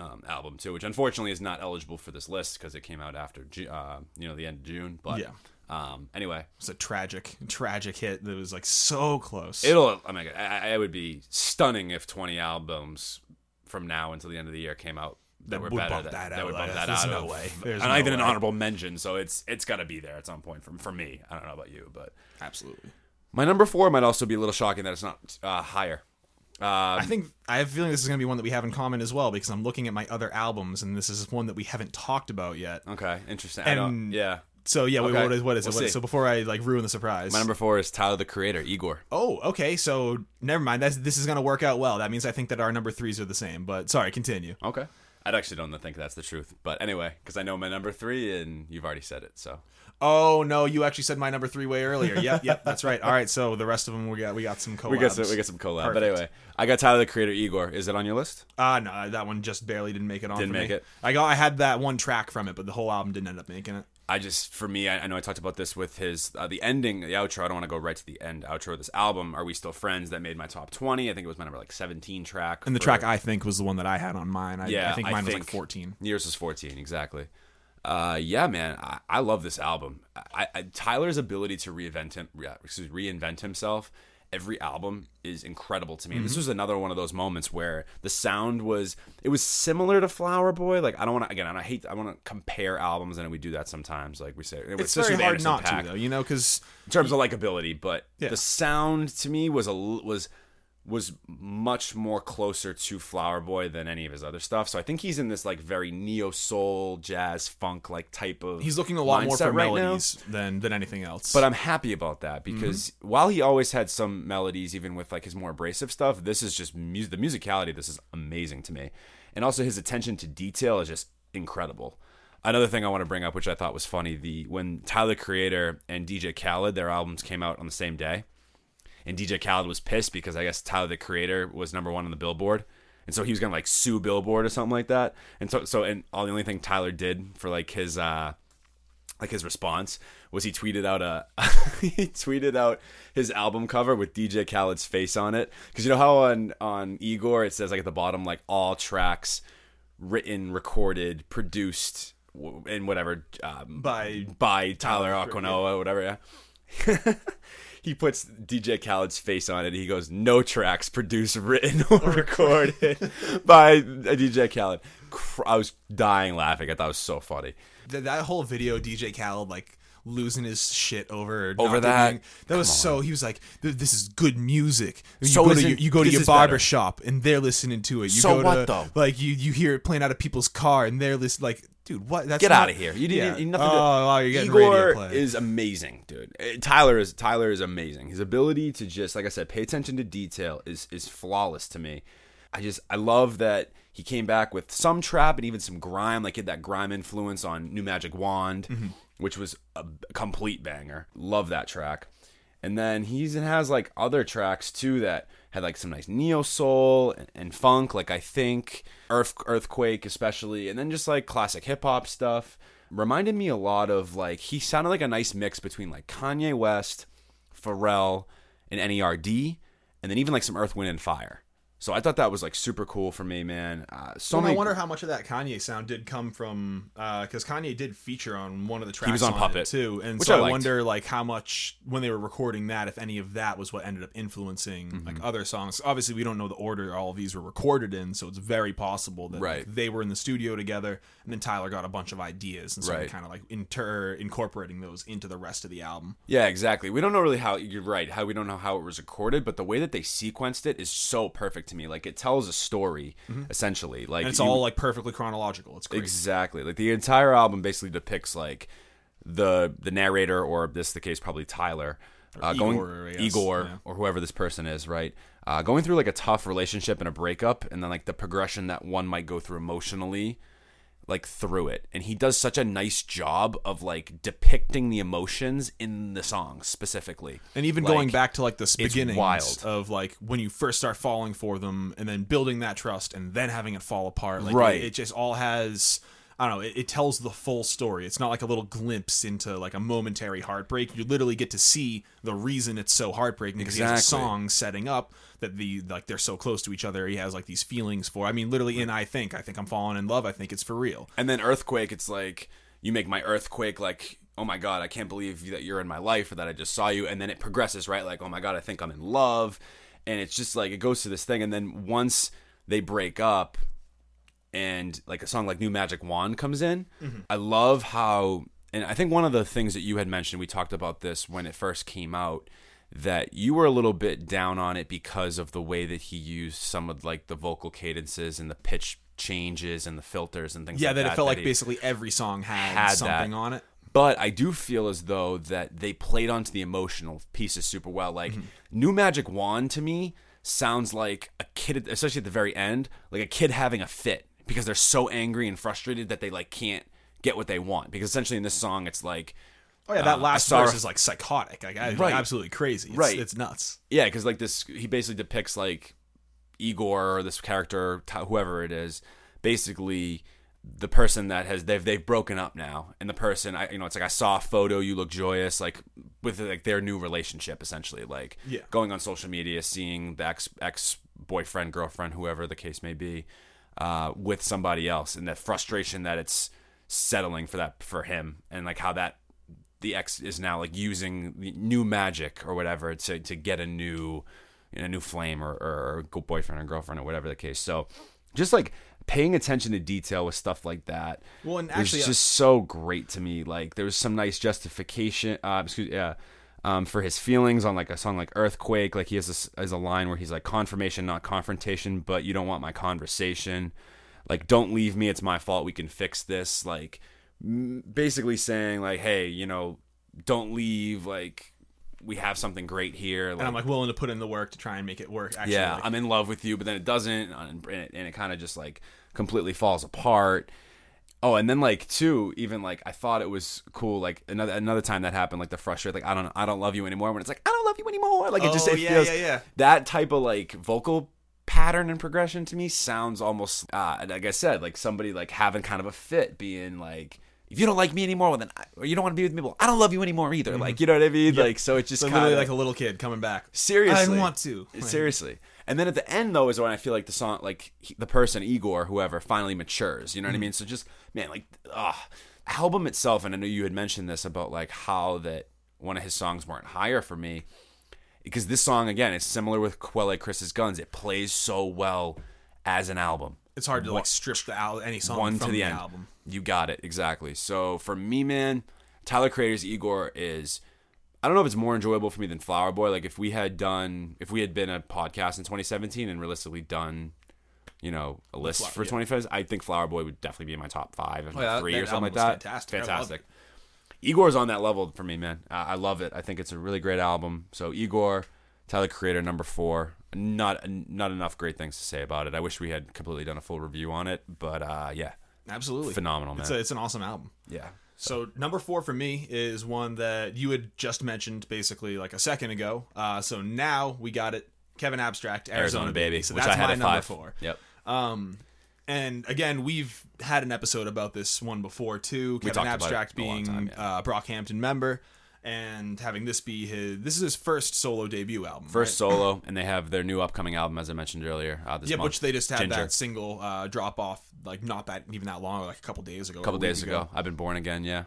Um, album too, which unfortunately is not eligible for this list because it came out after uh, you know the end of June. But Yeah. Um, anyway, It's a tragic, tragic hit that was like so close. It'll. I mean, I, I it would be stunning if twenty albums from now until the end of the year came out that, That were would better. bump that, that that would bump that There's out. no of- way. There's and no even an honorable mention, so it's it's got to be there at some point for for me. I don't know about you, but Absolutely. my number four might also be a little shocking that it's not uh, higher. Uh, I think I have a feeling this is going to be one that we have in common as well because I'm looking at my other albums and this is one that we haven't talked about yet. okay, interesting. And- yeah, So yeah, wait, what is what is it? We'll What is- see. so before I like ruin the surprise. my number four is Tyler the Creator, Igor. oh, okay. So never mind. That's this is going to work out well. That means I think that our number threes are the same. But sorry, continue. Okay. I'd actually don't think that's the truth, but anyway, because I know my number three and you've already said it, so Oh no, you actually said my number three way earlier. Yep, yep, [LAUGHS] that's right. All right, so the rest of them we got we got some collabs. we got some, we got some collab. But anyway, I got Tyler the Creator, Igor. Is it on your list? Ah, no, that one just barely didn't make it on. Didn't make me. it? I got I had that one track from it, but the whole album didn't end up making it. I just, for me, I, I know I talked about this with his uh, the ending, the outro. I don't want to go right to the end outro of this album. Are we still friends? That made my top twenty. I think it was my number like seventeen track. And the for- track I think was the one that I had on mine. I, Yeah, I think I mine was like 14. Yours was 14, exactly. Uh, yeah, man, I, I love this album. I, I, Tyler's ability to reinvent him, excuse, reinvent himself every album is incredible to me. And this mm-hmm. was another one of those moments where the sound was it was similar to Flower Boy. Like I don't want to again, I hate I want to compare albums, and we do that sometimes. Like we say, It's very hard Anderson not Paak to though, you know, because in terms of likability, but Yeah. the sound to me was a was was much more closer to Flower Boy than any of his other stuff. So I think he's in this like very neo soul, jazz, funk like type of. he's looking a lot more for right now. melodies than than anything else. But I'm happy about that because Mm-hmm. while he always had some melodies, even with like his more abrasive stuff, this is just music. The musicality, this is amazing to me, and also his attention to detail is just incredible. Another thing I want to bring up, which I thought was funny, the when Tyler Creator and DJ Khaled, their albums came out on the same day, and DJ Khaled was pissed because I guess Tyler the Creator was number one on the Billboard, and so he was gonna like sue Billboard or something like that. And so, so and all the only thing Tyler did for like his uh like his response was he tweeted out a [LAUGHS] he tweeted out his album cover with DJ Khaled's face on it because you know how on on Igor it says like at the bottom like all tracks written, recorded, produced, and whatever um, by by Tyler Tyler, Aquinoa, whatever. Yeah. [LAUGHS] he puts DJ Khaled's face on it. He goes, "No tracks produced, written, [LAUGHS] or recorded [LAUGHS] by DJ Khaled." I was dying laughing. I thought it was so funny. Th- that whole video, DJ Khaled like losing his shit over Over that? doing- that was so. He was like, "This is good music." You So go to your, you go to your barber shop and they're listening to it. You So go what, to, though? Like you you hear it playing out of people's car and they're listening. Like, dude, what? That's Get not- out of here! You didn't. Yeah. You, nothing oh, to, wow, you're getting radio Igor play. is amazing, dude. Uh, Tyler is Tyler is amazing. His ability to just, like I said, pay attention to detail is is flawless to me. I just I love that he came back with some trap and even some grime, like he had that grime influence on New Magic Wand, Mm-hmm. Which was a complete banger. Love that track. And then he has like other tracks too that had like some nice neo soul and, and funk, like I think Earth Earthquake especially, and then just like classic hip hop stuff. Reminded me a lot of like he sounded like a nice mix between like Kanye West, Pharrell, and NERD, and then even like some Earth, Wind, and Fire. So I thought that was like super cool for me, man. Uh, so Well, many. I wonder how much of that Kanye sound did come from because Kanye did feature on one of the tracks. He was on it, Puppet, too, and so I I, wonder like how much when they were recording that, if any of that was what ended up influencing Mm-hmm. like other songs. Obviously, we don't know the order all of these were recorded in, so it's very possible that like, they were in the studio together, and then Tyler got a bunch of ideas and started Right. kind of like inter incorporating those into the rest of the album. Yeah, exactly. We don't know really how you're right. How we don't know how it was recorded, but the way that they sequenced it is so perfect to me. Like it tells a story essentially. Like And it's you- all like perfectly chronological. It's exactly like the entire album basically depicts like the the narrator or this is the case probably Tyler uh, going Igor, guess. Igor Yeah. or whoever this person is, right? Uh, going through like a tough relationship and a breakup, and then like the progression that one might go through emotionally like through it and he does such a nice job of like depicting the emotions in the song specifically And even Like, going back to like the beginnings wild. of like when you first start falling for them and then building that trust and then having it fall apart. Like Right. it, it just all has I don't know, it, it tells the full story. It's not like a little glimpse into like a momentary heartbreak. You literally get to see the reason it's so heartbreaking because he has a song setting up that the like they're so close to each other. He has like these feelings for. I mean, literally in I think, I think I'm falling in love. I think it's for real. and then earthquake it's like you make my earthquake like oh my god i can't believe that you're in my life or that i just saw you and then it progresses right like oh my god i think i'm in love and it's just like it goes to this thing and then once they break up and like a song like new magic wand comes in i love how and i think one of the things that you had mentioned we talked about this when it first came out that you were a little bit down on it because of the way that he used some of like the vocal cadences and the pitch changes and the filters and things Yeah, like that that it felt like basically every song had, had something that. on it. but I do feel as though that they played onto the emotional pieces super well. Like Mm-hmm. New Magic Wand to me sounds like a kid, especially at the very end, like a kid having a fit because they're so angry and frustrated that they like can't get what they want. Because essentially in this song, it's like Oh yeah, that Uh, last verse is like psychotic, like Right. absolutely crazy. It's, Right. it's nuts. Yeah, because like this, he basically depicts like Igor or this character, whoever it is, basically the person that has they've they've broken up now, and the person I you know it's like I saw a photo, you look joyous, like with like their new relationship essentially, like Yeah. going on social media, seeing the ex ex boyfriend, girlfriend, whoever the case may be, uh, with somebody else, and the frustration that it's settling for that for him, and like how that the ex is now like using the new magic or whatever to to get a new you know, a new flame or, or, or boyfriend or girlfriend or whatever the case. So just like paying attention to detail with stuff like that. Well, and was actually, uh, just so great to me. Like there was some nice justification. Uh, excuse yeah. Um, for his feelings on like a song like Earthquake, like he has this as a line where he's like confirmation, not confrontation, but you don't want my conversation. Like don't leave me, it's my fault. We can fix this. Like basically saying like, hey, you know, don't leave. Like we have something great here. and I'm like willing to put in the work to try and make it work. Actually, yeah, like, I'm in love with you, but then it doesn't, and it, and it kind of just like completely falls apart. Oh, and then like two, even like I thought it was cool. Like another another time that happened, like the frustrate, like I don't I don't love you anymore. When it's like I don't love you anymore, like it just Oh, it yeah, feels yeah, yeah. that type of like vocal pattern and progression to me sounds almost uh, like I said, like somebody like having kind of a fit, being like. If you don't like me anymore, well, then I, or you don't want to be with me, well, I don't love you anymore either. Like, you know what I mean? Like, so it's just so kind literally of like a little kid coming back. Seriously, I want to. Seriously, and then at the end though is when I feel like the song, like he- the person Igor, whoever, finally matures. You know what I mean? So just man, like, ah, album itself. And I know you had mentioned this about like how that one of his songs weren't higher for me because this song again is similar with Quelle Chris's Guns. It plays so well as an album It's hard to like strip the al- any song one from to the, the end. album. You got it exactly. So for me, man, Tyler Creator's Igor is. I don't know if it's more enjoyable for me than Flower Boy. Like if we had done, if we had been a podcast in 2017 and realistically done, you know, a list Flower- for yeah. 25, I think Flower Boy would definitely be in my top five, if Oh, yeah, three that or something like that. fantastic. Fantastic. Igor's on that level for me, man. I, I love it. I think it's a really great album. So Igor, Tyler Creator, number four. Not not enough great things to say about it. I wish we had completely done a full review on it, but uh, yeah, Absolutely phenomenal, man. It's a, it's an awesome album. yeah. So number four for me is one that you had just mentioned basically like a second ago. Uh, so now we got it. Kevin Abstract, Arizona, Arizona Baby, So which that's I had my number five. four. Yep. Um, and again, we've had an episode about this one before too. Kevin Abstract a being time, yeah. uh, Brockhampton member, and having this be his. This is his first solo debut album. First right? solo, [CLEARS THROAT] and they have their new upcoming album, as I mentioned earlier. Uh, this Yeah, month. which they just had Ginger. that single uh, drop off, like not that even that long, like a couple days ago. a couple days ago. I've been born again. Yeah.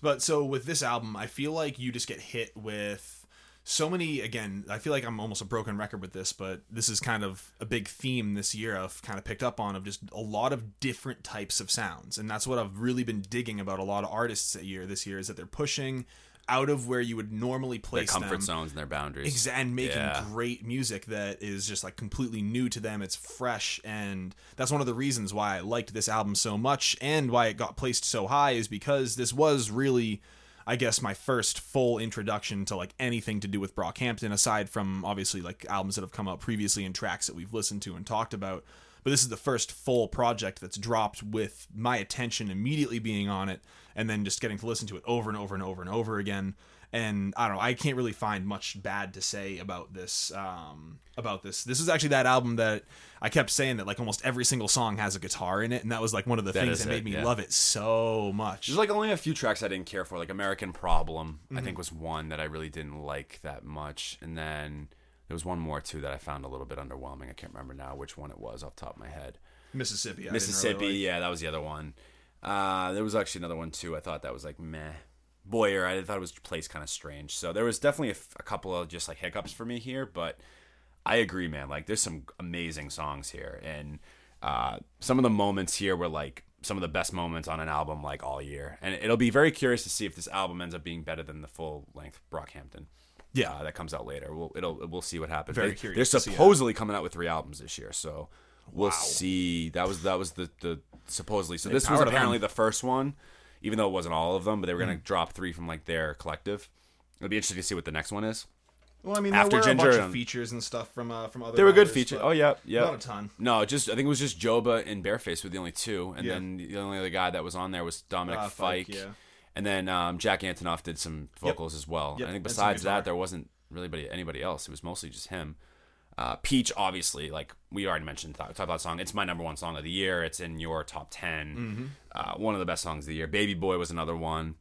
But so with this album, I feel like you just get hit with so many. Again, I feel like I'm almost a broken record with this, but this is kind of a big theme this year. I've kind of picked up on of just a lot of different types of sounds, and that's what I've really been digging about a lot of artists a year this year is that they're pushing out of where you would normally place Their comfort them. zones and their boundaries. Exa- and making Yeah. great music that is just like completely new to them. It's fresh, and that's one of the reasons why I liked this album so much and why it got placed so high is because this was really, I guess, my first full introduction to like anything to do with Brockhampton, aside from obviously like albums that have come out previously and tracks that we've listened to and talked about. But this is the first full project that's dropped with my attention immediately being on it, and then just getting to listen to it over and over and over and over again and I don't know. I can't really find much bad to say about this. Um, about this, this is actually that album that I kept saying that like almost every single song has a guitar in it, and that was like one of the things is that made me yeah. love it so much. There's like only a few tracks I didn't care for. Like American Problem, I Mm-hmm. think was one that I really didn't like that much, and then there was one more too that I found a little bit underwhelming. I can't remember now which one it was off the top of my head. Mississippi, I Mississippi, really like. yeah, that was the other one. Uh, there was actually another one too. I thought that was like meh. Boyer, I thought it was placed kind of strange. So there was definitely a, f- a couple of just like hiccups for me here, but I agree, man. Like there's some amazing songs here, and uh, some of the moments here were like some of the best moments on an album like all year. And it'll be very curious to see if this album ends up being better than the full length Brockhampton. Yeah. uh, that comes out later. We'll it'll we'll see what happens. Very They- curious They're to see that. supposedly coming out with three albums this year, so we'll see. That was that was the the supposedly. So this was apparently them. the first one, even though it wasn't all of them. But they were Mm. gonna drop three from like their collective. It'll be interesting to see what the next one is. Well, I mean, After there were Ginger a bunch of features and stuff from uh, from other. They were good writers, features. Oh yeah, yeah. not a ton. No, just I think it was just Joba and Bearface were the only two, and Yeah. then the only other guy that was on there was Dominic Uh, Fike, Fike, yeah. and then um, Jack Antonoff did some vocals as well. Yep, I think besides guitar. that, there wasn't really anybody, anybody else. It was mostly just him. Uh, Peach, obviously, like we already mentioned, talk, about that song. It's my number one song of the year. It's in your top 10 Mm-hmm. Uh, one of the best songs of the year. Baby Boy was another one.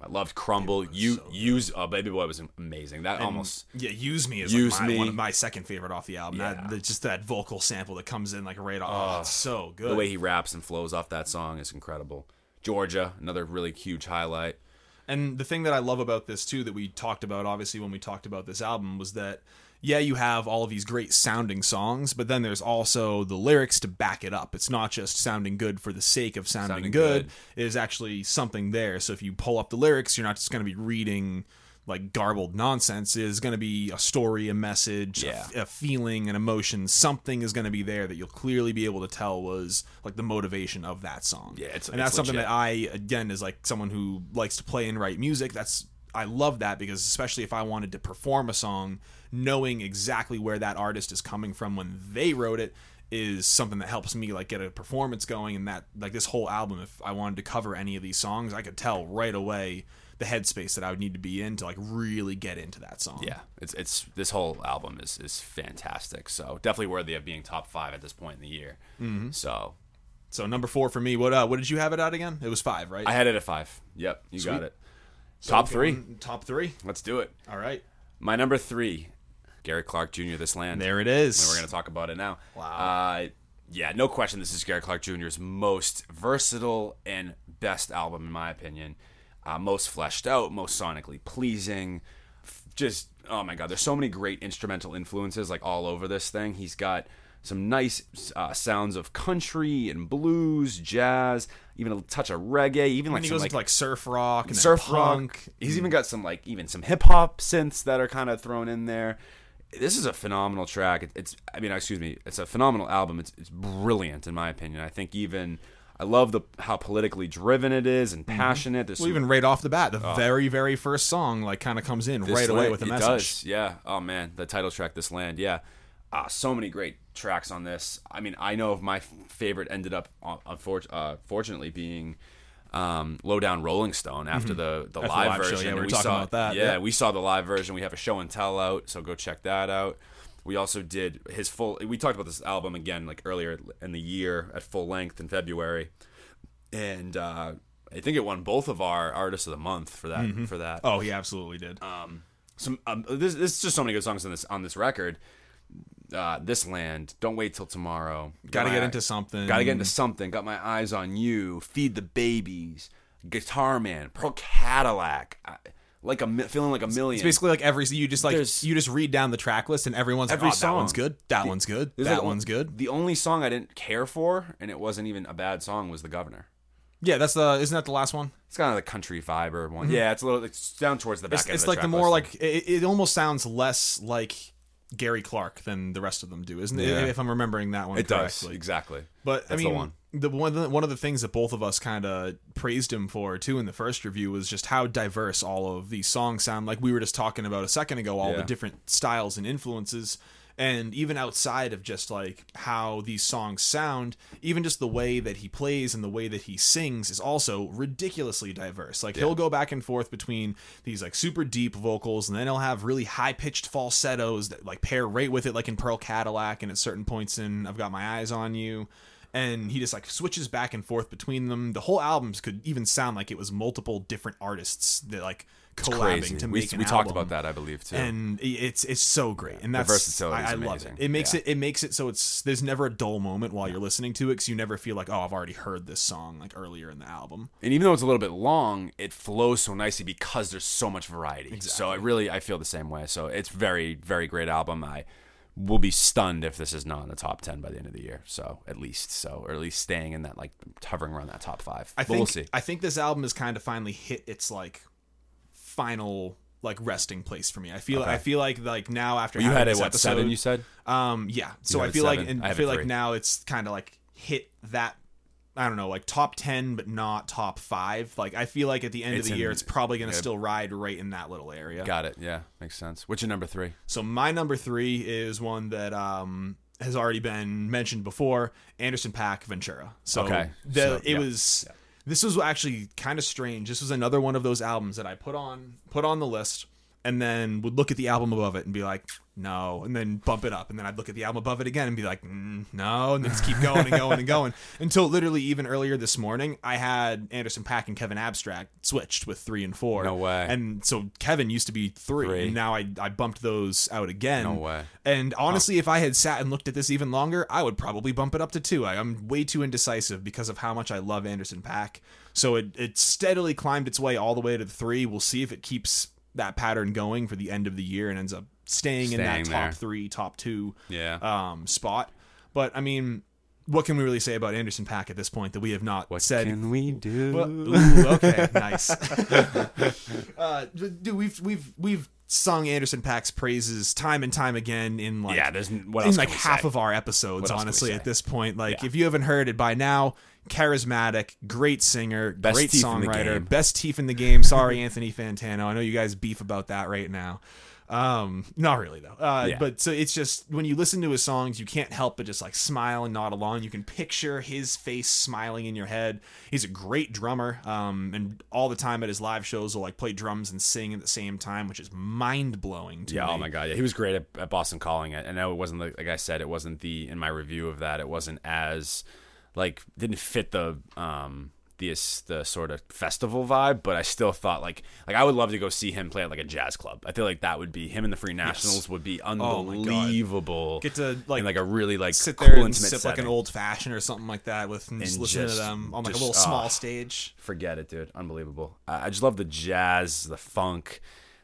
I loved Crumble. You use uh, Baby Boy was amazing. That almost Yeah, use me is Use like my, Me. one of my second favorite off the album. Yeah. That, just that vocal sample that comes in like right off. Oh, so good. the way he raps and flows off that song is incredible. Georgia, another really huge highlight. And the thing that I love about this too, that we talked about obviously when we talked about this album, was that yeah, you have all of these great sounding songs, but then there's also the lyrics to back it up. It's not just sounding good for the sake of sounding, Sounding good. good. It is actually something there. So if you pull up the lyrics, you're not just going to be reading like garbled nonsense. It is going to be a story, a message, a Yeah. f- a, feeling, an emotion. Something is going to be there that you'll clearly be able to tell was like the motivation of that song. Yeah, it's- and it's that's something that I again is like someone who likes to play and write music. That's I love that because especially if I wanted to perform a song, knowing exactly where that artist is coming from when they wrote it is something that helps me like get a performance going and that like this whole album if I wanted to cover any of these songs I could tell right away the headspace that I would need to be in to like really get into that song. Yeah, it's it's this whole album is is fantastic. So definitely worthy of being top five at this point in the year. Mm-hmm. So So number 4 for me, what uh what did you have it at again? It was 5, right? I had it at five. Yep, you Sweet. got it. Top three. Top 3. Let's do it. All right. My number three, Gary Clark Jr. This Land. There it is. And we're going to talk about it now. Wow. Uh, yeah, no question. This is Gary Clark Jr.'s most versatile and best album, in my opinion. Uh, most fleshed out, most sonically pleasing. F- Just, oh my God, there's so many great instrumental influences like all over this thing. He's got some nice uh, sounds of country and blues, jazz, even a touch of reggae, even like and he some goes like, into like surf rock and surf punk. rock. He's even got some like even some hip hop synths that are kind of thrown in there. This is a phenomenal track. It- It's I mean, excuse me, it's a phenomenal album. It's it's brilliant in my opinion. I think even I love the how politically driven it is and passionate. There's Mm-hmm. Well, some- even right off the bat, the very, very first song like kind of comes in right away with a it message. does, yeah. Oh man, the title track, "This Land," yeah. Uh, so many great tracks on this. I mean, I know of my favorite ended up, unfortunately, uh, being um, "Low Down Rolling Stone" after the the After live, live show, version. yeah, we talking saw, about that, Yeah, yeah. we saw the live version. We have a show and tell out, so go check that out. We also did his full. We talked about this album again, like earlier in the year at full length in February, and uh, I think it won both of our artists of the month for that. For that, Oh, he absolutely did. Um, some um, this, this is just so many good songs on this on this record. Uh, this land, don't wait till tomorrow. Got to get into something. Gotta get into something. Got my eyes on you. Feed the babies. Guitar Man. Pearl Cadillac. I, like a feeling like a million. It's basically like every you just like There's- you just read down the track list and everyone's Every like, oh, that one's good. That one's good. That like- one's good. The only song I didn't care for, and it wasn't even a bad song, was the Governor. Yeah, that's the isn't that the last one? It's kind of the country fiber one. Yeah, it's a little. It's down towards the back. Mm-hmm. It's, end it's the like the more like it, it almost sounds less like Gary Clark than the rest of them do, isn't it? If I'm remembering that one it does exactly. But I mean, the one. the one the, one of the things that both of us kind of praised him for too in the first review was just how diverse all of these songs sound. Like we were just talking about a second ago, all the different styles and influences, and even outside of just like how these songs sound, even just the way that he plays and the way that he sings is also ridiculously diverse. Like he'll go back and forth between these like super deep vocals, and then he'll have really high pitched falsettos that like pair right with it, like in Pearl Cadillac, and at certain points in I've Got My Eyes on You and he just like switches back and forth between them. The whole albums could even sound like it was multiple different artists that like collabing Crazy. to we make an we talked about that, I believe, too. and it's it's so great and that's versatility is I, I love it it makes Yeah. it it makes it so it's there's never a dull moment while you're listening to it because you never feel like oh i've already heard this song like earlier in the album and even though it's a little bit long, it flows so nicely because there's so much variety. Exactly. So I really, I feel the same way. So it's very, very great album. I will be stunned if this is not in the top ten by the end of the year. So at least, so or at least staying in that like hovering around that top five. i But think we'll see. i think this album has kind of finally hit its like final like resting place for me i feel Okay. i feel like like now after you had it what episode, seven? You said Um, yeah. So I feel like, and I I feel like three. now it's kind of like hit that. I don't know, like top ten, but not top five. Like I feel like at the end It's of the in- year, it's probably going to yeah. still ride right in that little area. got it. Yeah, makes sense. What's your number three? So my number three is one that um has already been mentioned before: Anderson .Paak Ventura. So Okay. the So, it yeah. was. This was actually kind of strange. This was another one of those albums that I put on put on the list, and then would look at the album above it and be like, no, and then bump it up, and then I'd look at the album above it again and be like, mm, no, and then just keep going and going and going [LAUGHS] until literally even earlier this morning, I had Anderson .Paak and Kevin Abstract switched with three and four. No way. And so Kevin used to be three, Three. and now I I bumped those out again. No way. And honestly, if I had sat and looked at this even longer, I would probably bump it up to two. I, I'm way too indecisive because of how much I love Anderson .Paak. So it, it steadily climbed its way all the way to the three. We'll see if it keeps that pattern going for the end of the year and ends up staying, in that Staying top three, top two Yeah. um, spot. But I mean, what can we really say about Anderson .Paak at this point that we have not what said? can we do? Well, [LAUGHS] ooh, okay, nice. [LAUGHS] uh, dude, we've we've we've sung Anderson .Paak's praises time and time again in like yeah, there's in like half say? of our episodes. What else can we Honestly, at this point, like Yeah. if you haven't heard it by now, charismatic, great singer, Best great teeth in the songwriter, best teeth in the game. Sorry, [LAUGHS] Anthony Fantano. I know you guys beef about that right now. Um, not really though. Uh, Yeah. but so it's just when you listen to his songs, you can't help but just like smile and nod along. You can picture his face smiling in your head. He's a great drummer. Um, and all the time at his live shows will like play drums and sing at the same time, which is mind blowing to Yeah, me. oh my god, yeah, he was great at, at Boston Calling. It. And I know it wasn't like, like I said, it wasn't the in my review of that. It wasn't as like didn't fit the um the the sort of festival vibe, but I still thought like like I would love to go see him play at like a jazz club. I feel like that would be him and the Free Nationals would be Oh unbelievable. Get to like in like a really like sit cool there and sip like an old fashioned or something like that with and just And listen just- to them on like just- a little small ah. stage. Forget it, dude. Unbelievable. I I just love the jazz, the funk,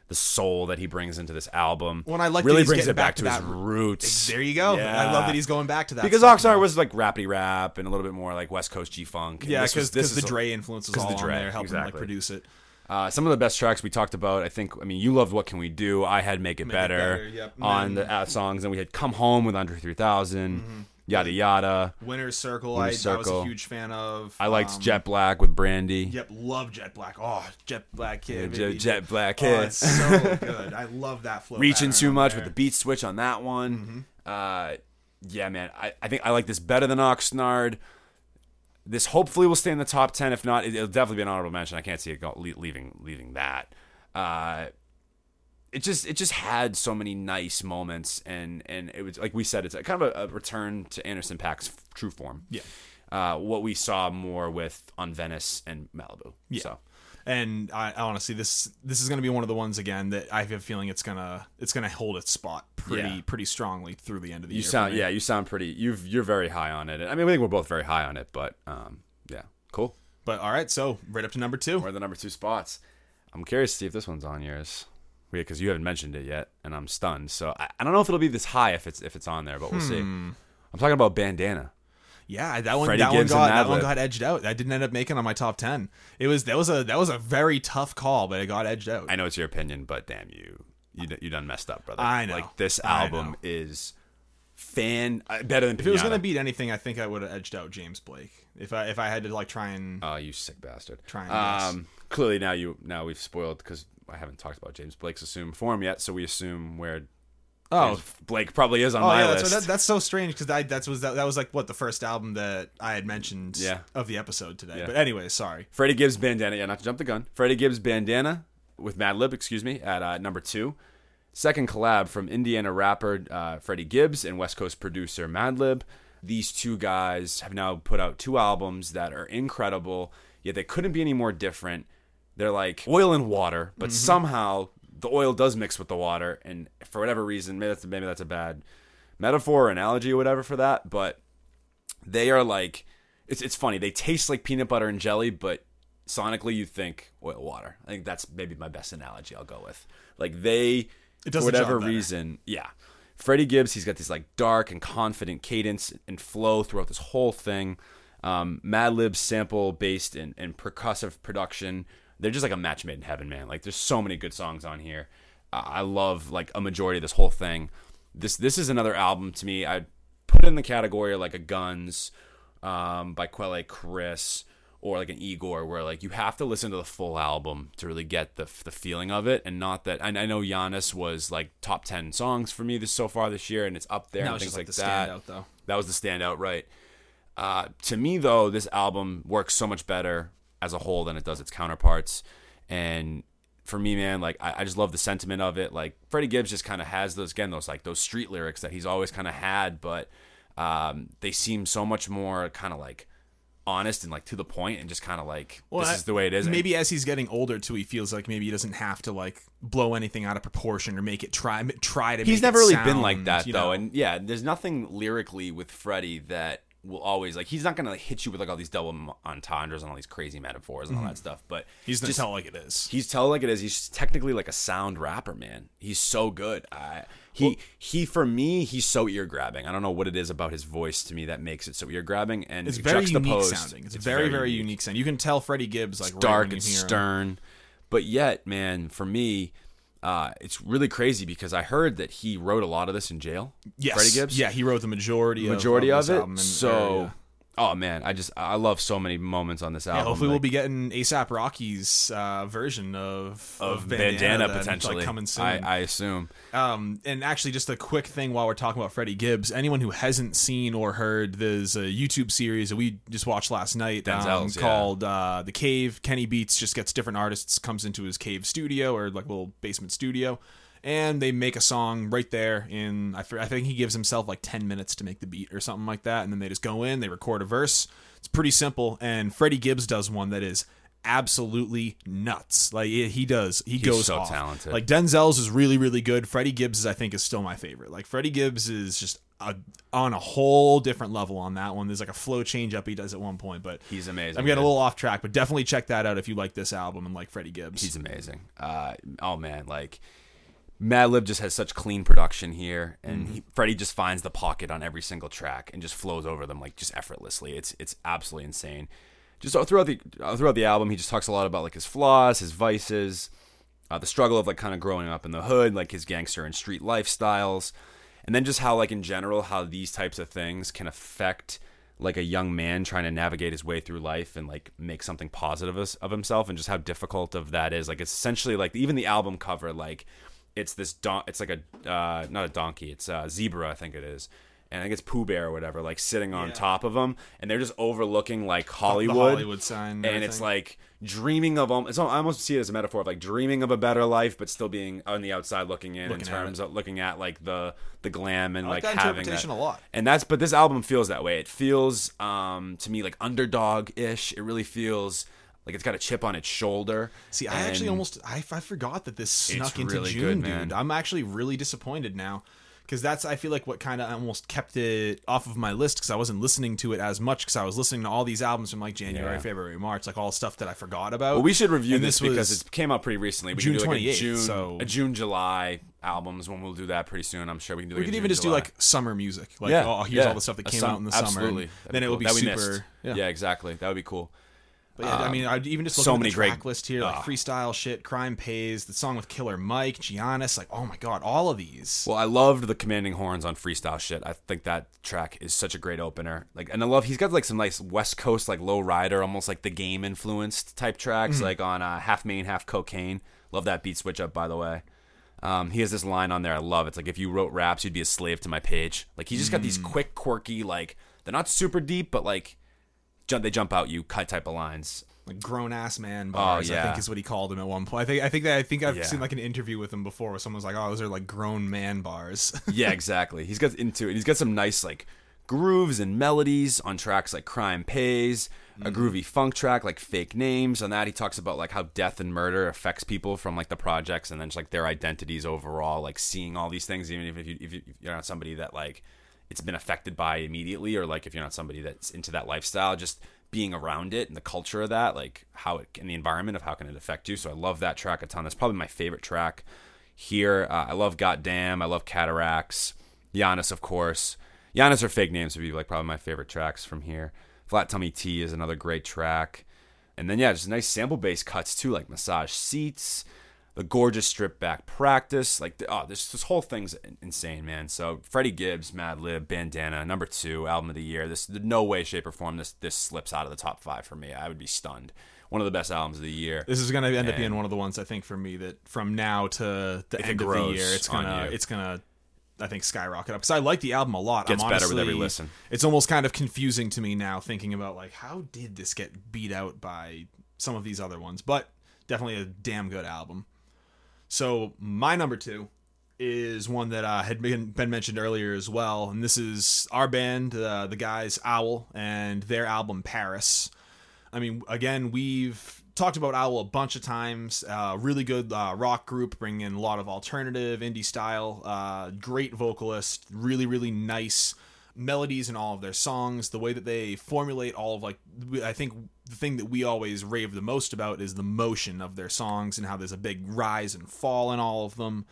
the soul that he brings into this album. And I like really brings it back, back to his roots. There you go. I love that he's going back to that because Oxnard was like rappy rap and a little bit more like West Coast G funk. yeah, because because the Dre influence was all the Dre, on there, helping him, like produce it. Uh, some of the best tracks we talked about. I think. I mean, you loved "What Can We Do." I had "Make It Make It Better" Better, yep. On the uh, songs, and we had "Come Home" with Andre 3000. Yada yada. Winner's Circle, Winner's I, I was a huge fan of. I liked Um, Jet Black with Brandy. Yep, love Jet Black. Oh, Jet Black kid. Jet, baby. Jet Black Oh, Kid. it's so [LAUGHS] good. I love that flow. reaching too much there. with the beat switch on that one. Mm-hmm. Uh, yeah, man, I, I think I like this better than Oxnard. This hopefully will stay in the top ten. If not, it, will definitely be an honorable mention. I can't see it go, leaving leaving that. Uh, it just it just had so many nice moments, and and it was like we said, it's a, kind of a, a return to Anderson .Paak's f- true form. Yeah. Uh, what we saw more with on Venice and Malibu. Yeah. So and I honestly this this is going to be one of the ones again that I have a feeling it's gonna it's gonna hold its spot pretty Yeah. pretty strongly through the end of the You year. for sound yeah, you sound pretty. You've you're very high on it. I mean, I think we're both very high on it, but um, yeah, cool. But all right, so right up to number two. We're the number two spots. I'm curious to see if this one's on yours, because you haven't mentioned it yet, and I'm stunned. So I, I don't know if it'll be this high if it's if it's on there, but we'll see. Hmm. I'm talking about Bandana. Yeah, that one Freddie that one Gibbs and got that one got edged out. That didn't end up making on my top ten. It was that was a that was a very tough call, but it got edged out. I know it's your opinion, but damn you, you you done messed up, brother. I know. Like this album is fan uh, better than if it was gonna beat anything, I think I would have edged out James Blake. If I if I had to like try and Oh, you sick bastard. Try and guess. um, clearly now you now we've spoiled because I haven't talked about James Blake's Assume Form yet, so we assume where oh James Blake probably is on oh my yeah, list. that's, that, that's so strange because that that was that, that was like what the first album that I had mentioned Yeah. of the episode today. Yeah. But anyway, sorry. Freddie Gibbs bandana. Yeah, not to jump the gun. Freddie Gibbs bandana with Madlib, excuse me, at uh, number two. Second collab from Indiana rapper uh, Freddie Gibbs and West Coast producer Madlib. These two guys have now put out two albums that are incredible, yet they couldn't be any more different. They're like oil and water, but somehow the oil does mix with the water, and for whatever reason, maybe that's maybe that's a bad metaphor or analogy or whatever for that, but they are like it's it's funny. They taste like peanut butter and jelly, but sonically you think oil water. I think that's maybe my best analogy I'll go with. Like they It does for the whatever reason, yeah. Freddie Gibbs, he's got this like dark and confident cadence and flow throughout this whole thing. Um, Madlib sample based and, and percussive production. They're just like a match made in heaven, man. Like there's so many good songs on here. Uh, I love like a majority of this whole thing. This this is another album to me. I put it in the category of like a Guns um, by Quelle Chris or like an Igor, where like you have to listen to the full album to really get the the feeling of it, and not that. And I know Giannis was like top ten songs for me this so far this year, and it's up there and things like like the that. standout though. That was the standout, right? Uh, to me, though, this album works so much better as a whole than it does its counterparts, and for me, man, like I, I just love the sentiment of it. Like Freddie Gibbs just kind of has those again, those like those street lyrics that he's always kind of had, but um, they seem so much more kind of like honest and like to the point and just kind of like Well, this I- is the way it is. Maybe as he's getting older too, he feels like maybe he doesn't have to like blow anything out of proportion or make it try try to. he's never it really been like that though know? and yeah there's nothing lyrically with freddie that will always like he's not gonna like hit you with like all these double entendres and all these crazy metaphors and all that stuff but Mm-hmm. he's just- tell like it is. he's tell like it is he's technically like a sound rapper man he's so good I, he he for me he's so ear grabbing i don't know what it is about his voice to me that makes it so ear grabbing and It's very unique sounding. It's, very very unique sound. You can tell Freddie Gibbs like right dark and stern. But yet, man, for me, uh, it's really crazy because I heard that he wrote a lot of this in jail. Yes, Freddie Gibbs. Yeah, he wrote the majority majority of, of, this it. so. Oh man, I just I love so many moments on this Yeah, album. hopefully we'll be getting ASAP Rocky's uh, version of of Bandana, bandana, then, potentially like, coming soon. I, I assume. Um, and actually, just a quick thing while we're talking about Freddie Gibbs, anyone who hasn't seen or heard, there's a YouTube series that we just watched last night um, yeah. called uh, The Cave. Kenny Beats just gets different artists, comes into his cave studio or like a little basement studio, and they make a song right there. In I, I think he gives himself like 10 minutes to make the beat or something like that, and then they just go in, they record a verse. It's pretty simple, and Freddie Gibbs does one that is absolutely nuts. Like he does, he goes so off. talented. Like Denzel's is really really good. Freddie Gibbs is, I think is still my favorite. Like Freddie Gibbs is just a, on a whole different level on that one. There's like a flow change up he does at one point, but He's amazing. I'm getting man. a little off track, but definitely check that out if you like this album and like Freddie Gibbs. He's amazing. Uh, oh man, like Madlib just has such clean production here, and Mm-hmm. he, Freddie just finds the pocket on every single track and just flows over them like just effortlessly. It's it's absolutely insane. Just throughout the throughout the album, he just talks a lot about like his flaws, his vices, uh, the struggle of like kind of growing up in the hood, like his gangster and street lifestyles, and then just how like in general how these types of things can affect like a young man trying to navigate his way through life and like make something positive of of himself and just how difficult of that is like it's essentially like even the album cover like it's this don it's like a uh not a donkey it's a zebra i think it is and i think it's pooh bear or whatever like sitting on Yeah. top of them, and they're just overlooking like The hollywood Hollywood sign, and it's like dreaming of al- it's I almost see it as a metaphor of like dreaming of a better life, but still being on the outside looking in Looking in terms of looking at like the the glam and like like, that having interpretation that. a lot. And that's but this album feels that way. It feels um to me like underdog ish. It really feels like it's got a chip on its shoulder. See, I actually almost I, I forgot that this snuck into really June, good, dude. I'm actually really disappointed now because that's I feel like what kind of almost kept it off of my list because I wasn't listening to it as much because I was listening to all these albums from like January, Yeah. February, March, like all stuff that I forgot about. Well, we should review And this, this because it came out pretty recently. We June like 28th, June, so- a June, July albums when we'll do that pretty soon. I'm sure we can do. That. We like could June, even just do like summer music. Like, yeah, oh, here's yeah. all the stuff that came sum- out in the summer. Absolutely, then be it will be that super. Yeah. yeah, exactly. That would be cool. But yeah, I mean, I even just looking so at many the great- list here, like Ah. freestyle shit, crime pays, the song with Killer Mike, Giannis, like oh my god, all of these. Well, I loved the commanding horns on freestyle shit. I think that track is such a great opener. Like, and I love he's got like some nice West Coast like low rider, almost like the game influenced type tracks, Mm-hmm. like on uh, half main, half cocaine. Love that beat switch up, by the way. Um, he has this line on there I love. It's like if you wrote raps, you'd be a slave to my page. Like he just got Mm. these quick, quirky, like they're not super deep, but like jump they jump out you cut type of lines. like grown ass man oh, bars. I yeah. think is what he called him at one point. I think I think that I think I've Yeah. seen like an interview with him before where someone's like, "Oh, those are like grown man bars." [LAUGHS] yeah, exactly. He's got into it. He's got some nice like grooves and melodies on tracks like Crime Pays, a mm. groovy funk track like Fake Names. On that, he talks about like how death and murder affects people from like the projects and then just like their identities overall. Like seeing all these things, even if, you, if you're not somebody that like it's been affected by immediately, or like if you're not somebody that's into that lifestyle, just being around it and the culture of that, like how it and the environment of how can it affect you. So I love that track a ton. That's probably my favorite track here. Uh, I love Goddamn. I love Cataracts. Giannis, of course. Giannis or Fake Names would be like probably my favorite tracks from here. Flat Tummy Tea is another great track. And then yeah, just nice sample bass cuts too, like Massage Seats, the gorgeous stripped back practice. Like oh, this this whole thing's insane, man. So Freddie Gibbs, Madlib, Bandana, number two album of the year. This no way, shape, or form this this slips out of the top five for me. I would be stunned. One of the best albums of the year. this is going to end up being one of the ones I think for me that from now to the end of the year, it's gonna it's gonna I think skyrocket up because I like the album a lot. Gets I'm better with every listen. It's almost kind of confusing to me now thinking about like how did this get beat out by some of these other ones, but definitely a damn good album. So my number two is one that uh, had been, been mentioned earlier as well, and this is our band, uh, the guys Owl, and their album Paris. I mean, again, we've talked about Owl a bunch of times. Uh, really good uh, rock group, bringing in a lot of alternative indie style. Uh, great vocalist, really really nice melodies in all of their songs. The way that they formulate all of like, I think the thing that we always rave the most about is the motion of their songs and how there's a big rise and fall in all of them.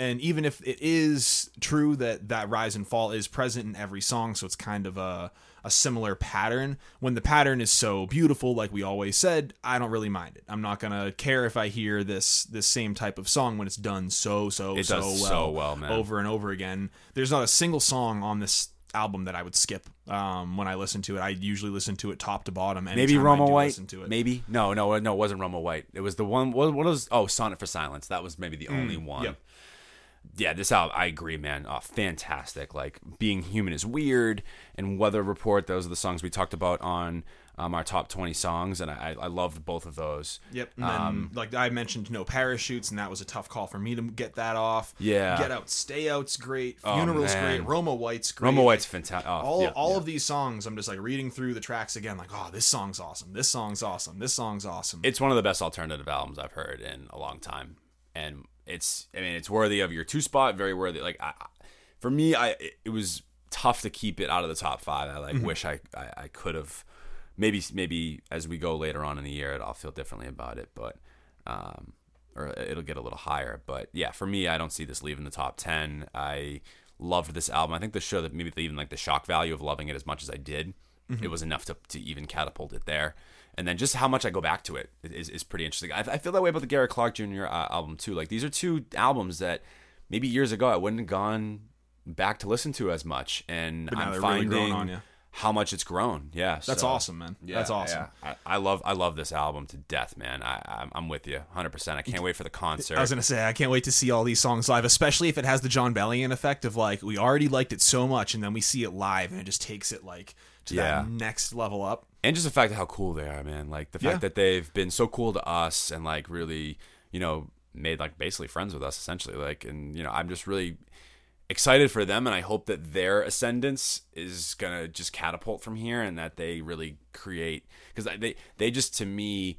And even if it is true that that rise and fall is present in every song so it's kind of a, a similar pattern when the pattern is so beautiful like we always said i don't really mind it. I'm not gonna care if i hear this this same type of song when it's done so so It so well, so well, man. over and over again. There's not a single song on this album that i would skip um, when i listen to it i usually listen to it top to bottom Maybe Roma White. listen to it. Maybe no, no, no. It wasn't Roma White. It was the one. What, what was? Oh, Sonnet for Silence. That was maybe the only one. Mm, yep. Yeah, this album. I agree, man. Oh, fantastic. Like being human is weird, and Weather Report. Those are the songs we talked about on um, our top twenty songs, and I, I loved both of those. Yep. And then, Um, like I mentioned, no parachutes, and that was a tough call for me to get that off. Yeah. Get out, stay out's great. Oh, Funeral's man. great. Roma White's great. Roma White's fantastic. Oh, all yeah, all yeah. of these songs, I'm just like reading through the tracks again, like, oh, this song's awesome. This song's awesome. This song's awesome. it's one of the best alternative albums I've heard in a long time, and it's I mean it's worthy of your two spot, very worthy. Like I, for me, I it was tough to keep it out of the top five. I like wish I I, I could have maybe maybe as we go later on in the year, I'll feel differently about it, but um or it'll get a little higher. But yeah, for me, I don't see this leaving the top ten. I loved this album. I think the show that maybe even like the shock value of loving it as much as I did, it was enough to, to even catapult it there. And then just how much I go back to it is, is pretty interesting. I, I feel that way about the Gary Clark Jr. Uh, album too. Like these are two albums that maybe years ago I wouldn't have gone back to listen to as much, and I'm really finding growing on. How much it's grown. Yeah, That's so- awesome, man. That's awesome. yeah. I, I love I love this album to death, man. I I'm, I'm with you 100. percent I can't wait for the concert. I was gonna say I can't wait to see all these songs live, especially if it has the Jon Bellion effect of like we already liked it so much, and then we see it live, and it just takes it like to Yeah. that next level up. and just the fact of how cool they are, man. Like the fact Yeah. that they've been so cool to us and like really, you know, made like basically friends with us essentially. Like, and you know, I'm just really excited for them, and I hope that their ascendance is gonna just catapult from here, and that they really create because they they just to me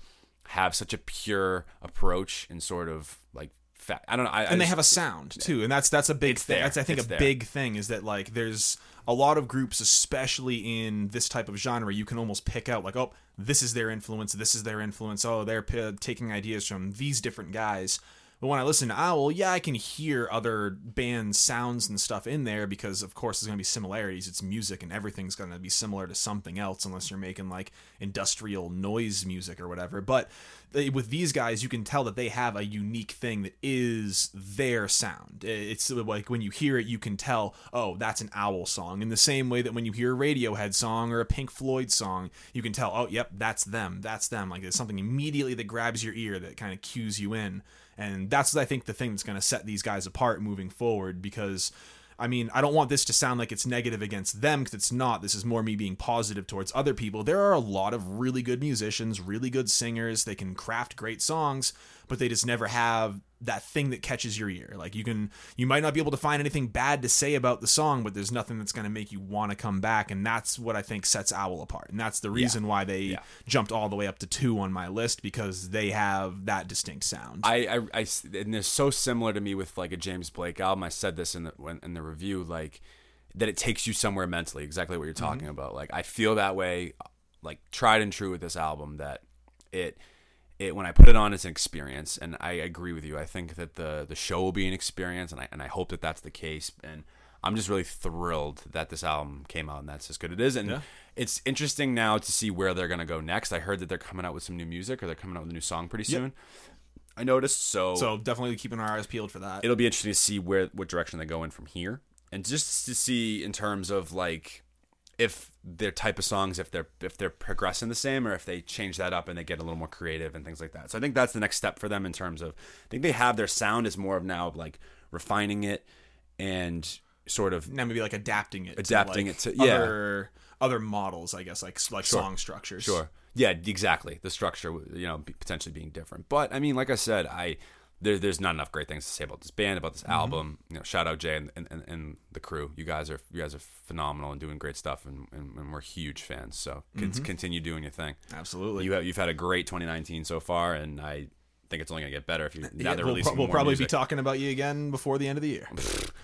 have such a pure approach and sort of like. Fa- I don't know. I, I and they just- have a sound too and that's that's a big thing there. that's i think It's a there. big thing is that like there's a lot of groups especially in this type of genre you can almost pick out like oh this is their influence this is their influence oh they're p- taking ideas from these different guys but when I listen to Owl, yeah, I can hear other band sounds and stuff in there because, of course, there's going to be similarities. It's music, and everything's going to be similar to something else, unless you're making like industrial noise music or whatever. But they, with these guys, you can tell that they have a unique thing that is their sound. It's like when you hear it, you can tell, oh, that's an Owl song. In the same way that when you hear a Radiohead song or a Pink Floyd song, you can tell, oh, yep, that's them. That's them. Like there's something immediately that grabs your ear that kind of cues you in. And that's, I think, the thing that's going to set these guys apart moving forward because. I mean, I don't want this to sound like it's negative against them because it's not. This is more me being positive towards other people. There are a lot of really good musicians, really good singers. They can craft great songs, but they just never have that thing that catches your ear. Like you can, you might not be able to find anything bad to say about the song, but there's nothing that's going to make you want to come back. And that's what I think sets Owl apart. And that's the reason why they Yeah. jumped all the way up to two on my list because they have that distinct sound. I, I, I, and they're so similar to me with like a James Blake album. I said this in the in the review, like that it takes you somewhere mentally. Exactly what you're mm-hmm. talking about. Like I feel that way, like tried and true with this album. That it, it when I put it on, it's an experience, and I agree with you. I think that the the show will be an experience, and I and I hope that that's the case. And I'm just really thrilled that this album came out and that's as good it is. And Yeah. it's interesting now to see where they're gonna go next. I heard that they're coming out with some new music, or they're coming out with a new song pretty soon. I noticed. So, so definitely keeping our eyes peeled for that. it'll be interesting to see where what direction they go in from here, and just to see in terms of like if their type of songs, if they're if they're progressing the same, or if they change that up and they get a little more creative and things like that. So I think that's the next step for them in terms of I think they have their sound is more of now like refining it and sort of now maybe like adapting it, Adapting to, like, it to- yeah. other other models, I guess, like like song structures. Sure. Yeah, exactly. The structure, you know, potentially being different. But I mean, like I said, I there, there's not enough great things to say about this band, about this mm-hmm. album. You know, shout out Jay and, and, and, the crew. You guys are you guys are phenomenal and doing great stuff, and, and, and we're huge fans. So con- mm-hmm. continue doing your thing. Absolutely. You have you've had a great 2019 so far, and I think it's only gonna get better if you uh, now Yeah, they're we'll, releasing we'll probably music. be talking about you again before the end of the year. [LAUGHS]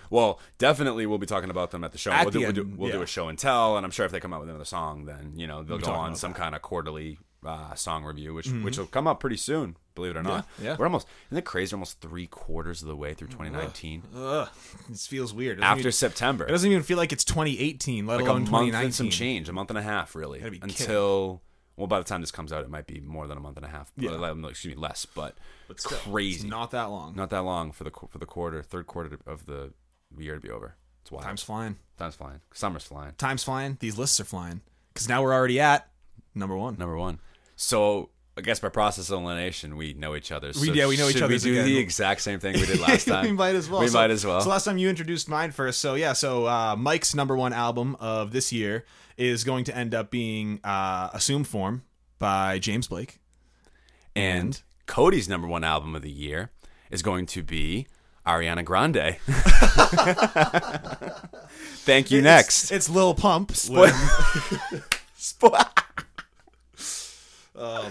Well, definitely we'll be talking about them at the show. At we'll do, the we'll, do, we'll do a show and tell, and I'm sure if they come out with another song, then you know they'll be go on some that. kind of quarterly uh, song review, which which will come up pretty soon. Believe it or not. Mm-hmm. Yeah, yeah. We're almost isn't it crazy? Almost three quarters of the way through 2019 Ugh, this feels weird. After even- September. it doesn't even feel like it's 2018, let like a alone month 2019. and some change, a month and a half, really, Gotta kidding. until. Well, by the time this comes out, it might be more than a month and a half. Yeah. Excuse me, less, but, But still, crazy. It's not that long. Not that long for the for the quarter, third quarter of the year to be over. It's wild. Time's flying. Time's flying. Summer's flying. Time's flying. These lists are flying. Because now we're already at number one. Number one. So I guess by process of elimination, we know each other. We- yeah, we know each other's We do again. the exact same thing we did last [LAUGHS] time. we might as well. We So- might as well. So last time you introduced mine first. So yeah, so uh, Mike's number one album of this year is going to end up being uh, Assume Form by James Blake. and Cody's number one album of the year is going to be Ariana Grande. [LAUGHS] Thank you. Next. It's, it's Lil Pump. Spoil- Spo- [LAUGHS] oh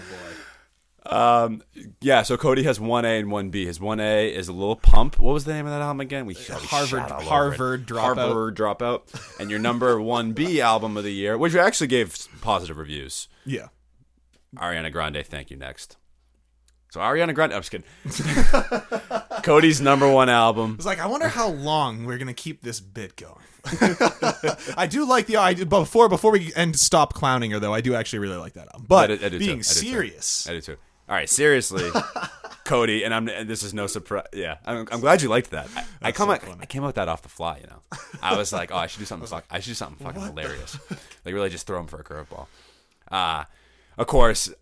boy. um, yeah, so Cody has one A and one B. His one A is a Lil Pump. What was the name of that album again? We we Harvard- shot all over it. Harvard Dropout. Harvard dropout. And your number one B album of the year, which actually gave positive reviews. Yeah. Ariana Grande, thank you. Next. So Ariana Grande, I'm just kidding. [LAUGHS] Cody's number one album. It's like I wonder how long we're gonna keep this bit going. [LAUGHS] I do like the I do, but before before we end stop clowning her though. I do actually really like that album. But I do- I do too. being I do too. serious, I do too. All right, seriously, [LAUGHS] Cody, and I'm. And this is no surprise. Yeah, I'm, I'm glad you liked that. I, I come. so I came out with that off the fly. You know, I was like, oh, I should do something. Fuck, I should do something fucking hilarious. Like really, just throw him for a curveball. Uh of course,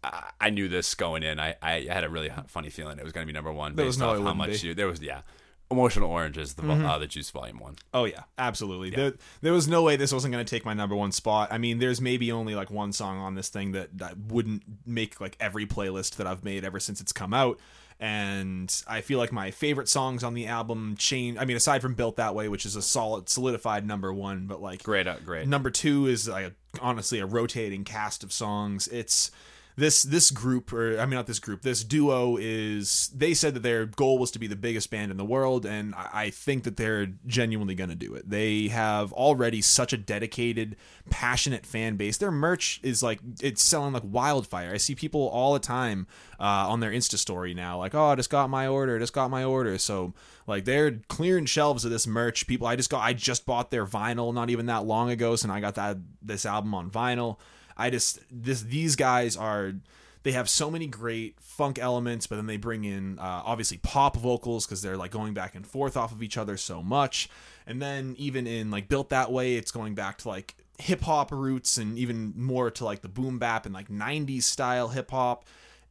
I, knew this going in. I, I had a really funny feeling it was going to be number one There based no off how much be. Mm-hmm. you. There was yeah, emotional oranges, the vo- uh, the juice volume one. Oh yeah, absolutely. There, there was no way this wasn't going to take my number one spot. I mean, there's maybe only like one song on this thing that, that wouldn't make like every playlist that I've made ever since it's come out. And I feel like my favorite songs on the album change. I mean, aside from "Built That Way," which is a solid, solidified number one, but like Great, uh, great. Number two is like honestly a rotating cast of songs. It's this this group or I mean not this group. This duo is they said that their goal was to be the biggest band in the world, and I think that they're genuinely going to do it. They have already such a dedicated, passionate fan base. Their merch is like it's selling like wildfire. I see people all the time uh, on their Insta story now, like, "Oh, I just got my order. Just got my order." So like they're clearing shelves of this merch. People, I just got, I just bought their vinyl not even that long ago, so I got that this album on vinyl. I just this these guys are they have so many great funk elements, but then they bring in uh, obviously pop vocals because they're like going back and forth off of each other so much. And then even in like built that way, it's going back to like hip hop roots and even more to like the boom bap and like 90s style hip hop.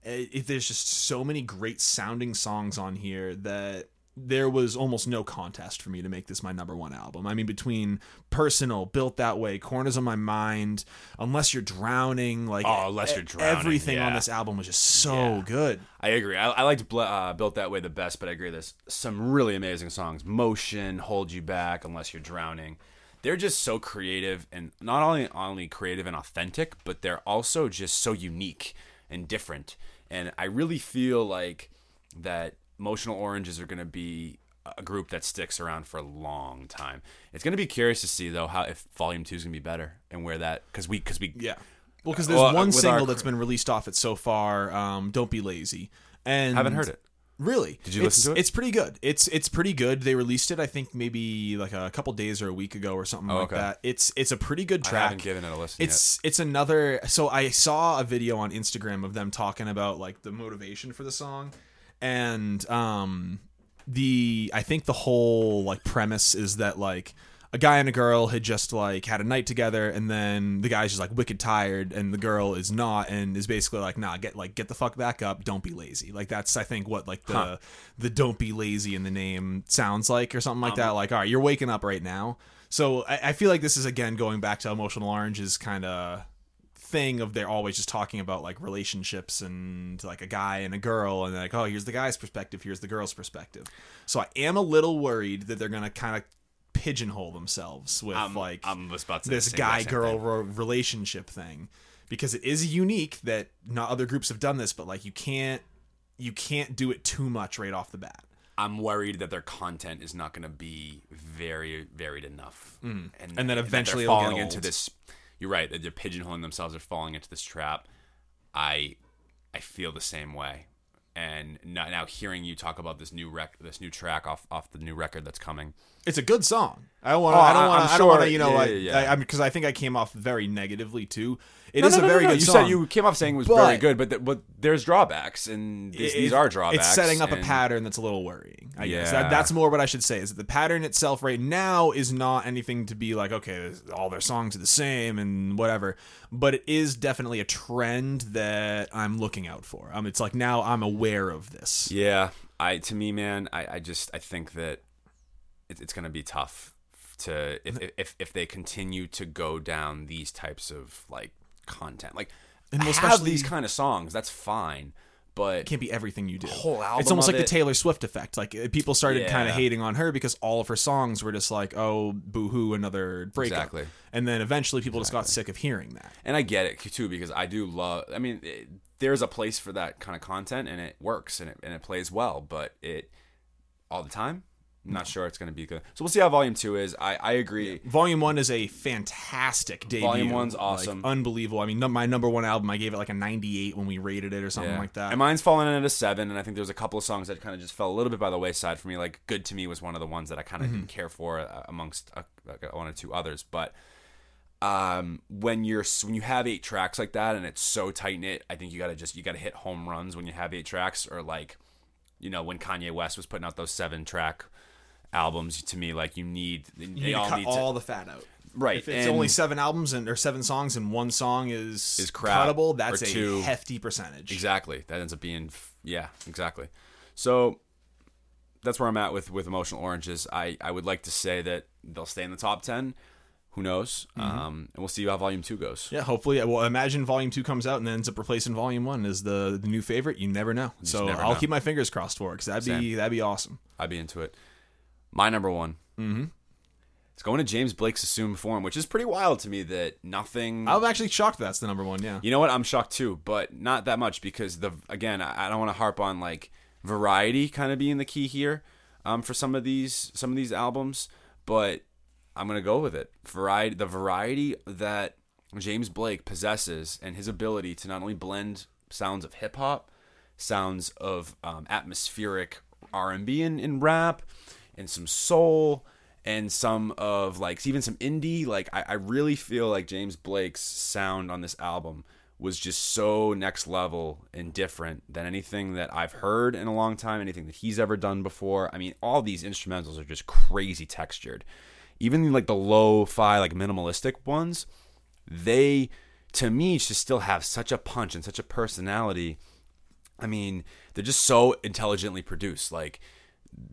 It, it- there's just so many great sounding songs on here that there was almost no contest for me to make this my number one album. I mean, between personal, built that way, corners on my mind, unless you're drowning, like Oh, Unless You're Drowning, everything on this album was just so Yeah. good. I agree. I, I liked uh, Built That Way the best, but I agree. There's some really amazing songs. Motion, Hold You Back, Unless You're Drowning. They're just so creative and not only only creative and authentic, but they're also just so unique and different. And I really feel like that Emotional Oranges are going to be a group that sticks around for a long time. It's going to be curious to see though how if Volume Two is going to be better and where that because we because we Yeah. Well, because there's Well, one single that's been released off it so far. Um, Don't be lazy. And I haven't heard it. Really? Did you it's, listen to it? It's pretty good. It's it's pretty good. They released it, I think, maybe like a couple days or a week ago or something like Oh, okay. that. It's it's a pretty good I track. haven't given it a listen It's it's another. So I saw a video on Instagram of them talking about like the motivation for the song, and um the I think the whole like premise is that like a guy and a girl had just like had a night together and then the guy's just like wicked tired and the girl is not and is basically like nah get like get the fuck back up. Don't be lazy. Like that's I think what like the Huh. the don't be lazy in the name sounds like or something Um, like that. Like all right you're waking up right now. So I, I feel like this is again going back to emotional orange's kind of thing of they're always just talking about like relationships and like a guy and a girl and like oh here's the guy's perspective here's the girl's perspective so i am a little worried that they're gonna kind of pigeonhole themselves with I'm, like I'm this guy girl thing. relationship thing because it is unique that not other groups have done this but like you can't you can't do it too much right off the bat I'm worried that their content is not going to be very varied enough, and, Mm. And then that eventually get falling into this. You're right. They're pigeonholing themselves. They're falling into this trap. I, I feel the same way. And now, now hearing you talk about this new rec, this new track off off the new record that's coming. it's a good song. I don't want. to Oh, I don't want. To I don't want to. You know, yeah, yeah, yeah. I, because I think I came off very negatively too. It No, is no, a very no, no. good You song. said you came off saying it was very good, but but there's drawbacks, and these, It- these are drawbacks. It's setting up a pattern that's a little worrying. I guess Yeah. that, that's more what I should say. Is that the pattern itself right now is not anything to be like, okay, all their songs are the same and whatever. But it is definitely a trend that I'm looking out for. Um, it's like now I'm aware of this. Yeah, I to me, man, I, I just I think that it, it's going to be tough to if, if if they continue to go down these types of like content. Like, And have especially- these kind of songs, that's fine, but It can't be everything you do. whole album it's almost like it. the Taylor Swift effect. Like uh, people started Yeah. kind of hating on her because all of her songs were just like, "Oh, boo-hoo, another breakup." Exactly. And then eventually people just got sick of hearing that. and I get it too because I do love. I mean, it, there's a place for that kind of content, and it works and it and it plays well, but it all the time. I'm not sure it's going to be good. So we'll see how Volume Two is. I I agree. Volume one is a fantastic debut. Volume one's Like, awesome. unbelievable. I mean, num- my number one album, I gave it like a 98 when we rated it or something Yeah. like that. And mine's fallen in at a seven, and I think there's a couple of songs that kind of just fell a little bit by the wayside for me. Like "Good to Me" was one of the ones that I kind of Mm-hmm. didn't care for uh, amongst uh, like one or two others. But um, when you're when you have eight tracks like that and it's so tight knit, I think you gotta just you gotta hit home runs when you have eight tracks, or like you know when Kanye West was putting out those seven track albums. To me, like you need they you need all to cut need all the fat out. Right, If it's and- only seven albums and or seven songs and one song is Is crap, cuttable, that's a two. hefty percentage. Exactly. That ends up being yeah, exactly. So that's where I'm at with with emotional oranges. I I would like to say that they'll stay in the top ten. Who knows? Um, and we'll see how volume two goes. Yeah, hopefully. Well, imagine Volume Two comes out and then ends up replacing Volume One as the, the new favorite. You never know. so never I'll know. keep my fingers crossed for it because that'd be that'd be awesome. I'd be into it. My number one. Mm-hmm. It's going to James Blake's Assume Form, which is pretty wild to me that nothing. I'm actually shocked that's the number one. Yeah. You know what? I'm shocked too, but not that much because the again, I don't want to harp on like variety kind of being the key here um, for some of these some of these albums, but I'm gonna go with it. Variety, the variety that James Blake possesses, and his ability to not only blend sounds of hip hop, sounds of um, atmospheric R&B and, and rap, and some soul, and some of like even some indie. Like I, I really feel like James Blake's sound on this album was just so next level and different than anything that I've heard in a long time, anything that he's ever done before. I mean, all these instrumentals are just crazy textured. Even like the low fi, like minimalistic ones, they to me just still have such a punch and such a personality. I mean, they're just so intelligently produced. Like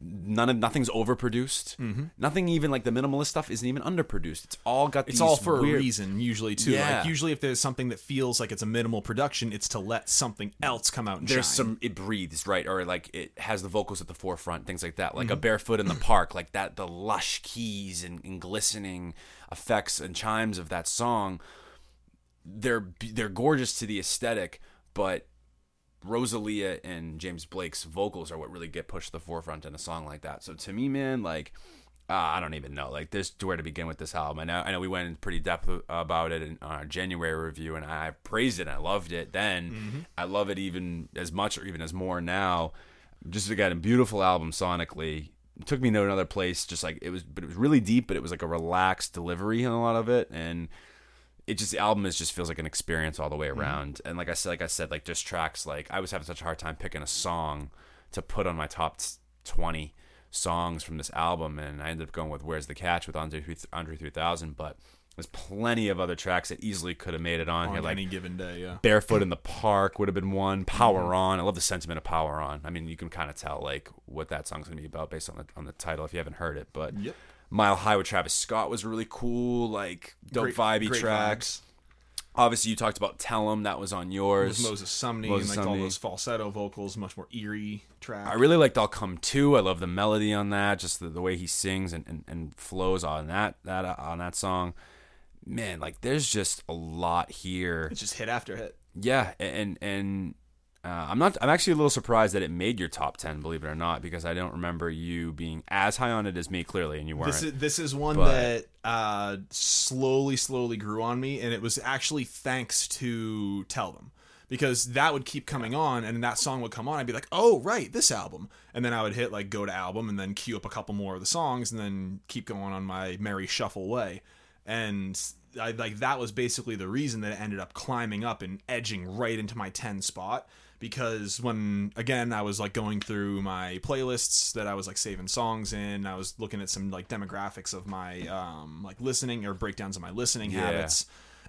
none of nothing's overproduced. Mm-hmm. Nothing even like the minimalist stuff isn't even underproduced. It's all got It's these all for weird, a reason, usually too. Yeah. Like usually, if there's something that feels like it's a minimal production, it's to let something else come out and There's shine. some it breathes right, or like it has the vocals at the forefront, things like that. Like Mm-hmm. a barefoot in the park, like that. The lush keys and, and glistening effects and chimes of that song. They're they're gorgeous to the aesthetic, but Rosalia and James Blake's vocals are what really get pushed to the forefront in a song like that. So to me, man, like uh, I don't even know, like there's where to begin with this album. I know, I know we went in pretty depth about it in our January review, and I praised it. and I loved it then. I love it even as much or even as more now. Just again, a beautiful album sonically. It took me to another place. Just like it was, but it was really deep. But it was like a relaxed delivery in a lot of it, and it just the album is just feels like an experience all the way mm-hmm. around. And like I said, like I said, like just tracks like I was having such a hard time picking a song to put on my top twenty songs from this album, and I ended up going with "Where's the Catch" with Andre Andre three thousand. But there's plenty of other tracks that easily could have made it on, on here, like any given day. Yeah. Barefoot in the Park would have been one. Power mm-hmm. On. I love the sentiment of Power On. I mean, you can kind of tell like what that song's gonna be about based on the on the title if you haven't heard it. But Yep. Mile High with Travis Scott was really cool. Like dope Great- vibey tracks. Obviously, you talked about "Tell 'Em." That was on yours. With Moses Sumney Moses and like all those falsetto vocals, much more eerie track. I really liked "I'll Come Too." I love the melody on that, just the, the way he sings and, and, and flows on that that uh, on that song. Man, like there's just a lot here. it's just hit after hit. Yeah, and and uh, I'm not. I'm actually a little surprised that it made your top ten. Believe it or not, because I don't remember you being as high on it as me. Clearly, and you weren't. This is this is one But- that uh, slowly, slowly grew on me, and it was actually thanks to Tell Them because that would keep coming on, and that song would come on. I'd be like, "Oh, right, this album," and then I would hit like go to album, and then queue up a couple more of the songs, and then keep going on my merry shuffle way, and. I, like that was basically the reason that it ended up climbing up and edging right into my 10 spot because when again I was like going through my playlists that I was like saving songs in, I was looking at some like demographics of my um like listening or breakdowns of my listening Yeah. habits.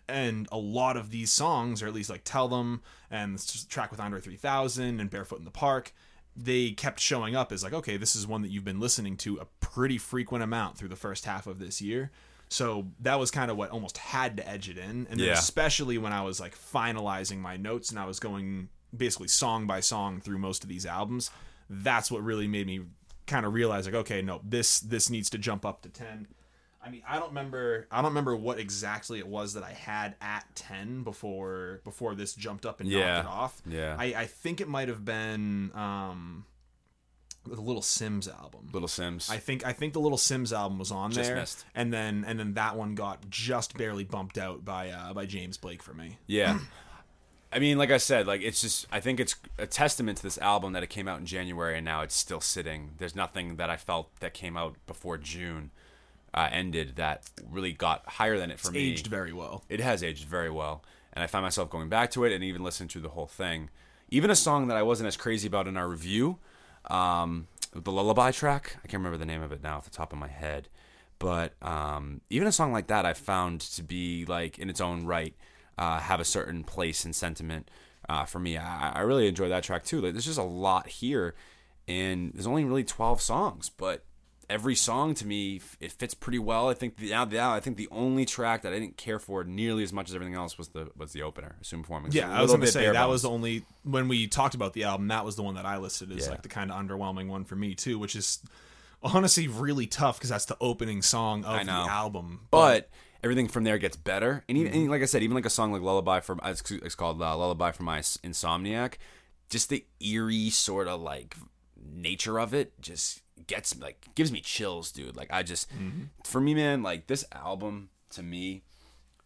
And a lot of these songs, or at least like Tell Them and track with Andre 3000 and Barefoot in the Park, they kept showing up as like, okay, this is one that you've been listening to a pretty frequent amount through the first half of this year. So that was kind of what almost had to edge it in. And then Yeah. especially when I was like finalizing my notes and I was going basically song by song through most of these albums, that's what really made me kind of realize like, okay, no, this this needs to jump up to ten. I mean, I don't remember I don't remember what exactly it was that I had at ten before before this jumped up and Yeah. knocked it off. Yeah. I, I think it might have been um the Little Simz album. Little Simz. I think I think the Little Simz album was on Just there, missed. and then and then that one got just barely bumped out by uh, by James Blake for me. Yeah. [CLEARS THROAT] I mean, like I said, like it's just I think it's a testament to this album that it came out in January and now it's still sitting. There's nothing that I felt that came out before June uh, ended that really got higher than it for me. Aged very well. It has aged very well, and I find myself going back to it and even listening to the whole thing. Even a song that I wasn't as crazy about in our review, um, the lullaby track. I can't remember the name of it now off the top of my head, but um, even a song like that, I found to be like in its own right, uh, have a certain place and sentiment uh, for me. I, I really enjoy that track too. Like, there's just a lot here, and there's only really 12 songs, but every song to me it fits pretty well. I think the now, I think the only track that I didn't care for nearly as much as everything else was the was the opener, Assume Performance. Yeah, I was gonna say bare that was the only when we talked about the album. That was the one that I listed as Yeah. like the kind of underwhelming one for me too, which is honestly really tough because that's the opening song of the album. but everything from there gets better. And even Mm-hmm. and like I said, even like a song like Lullaby from it's, it's called uh, Lullaby from My Insomniac, just the eerie sort of like nature of it just gets like gives me chills, dude. Like I just Mm-hmm. for me, man, like this album to me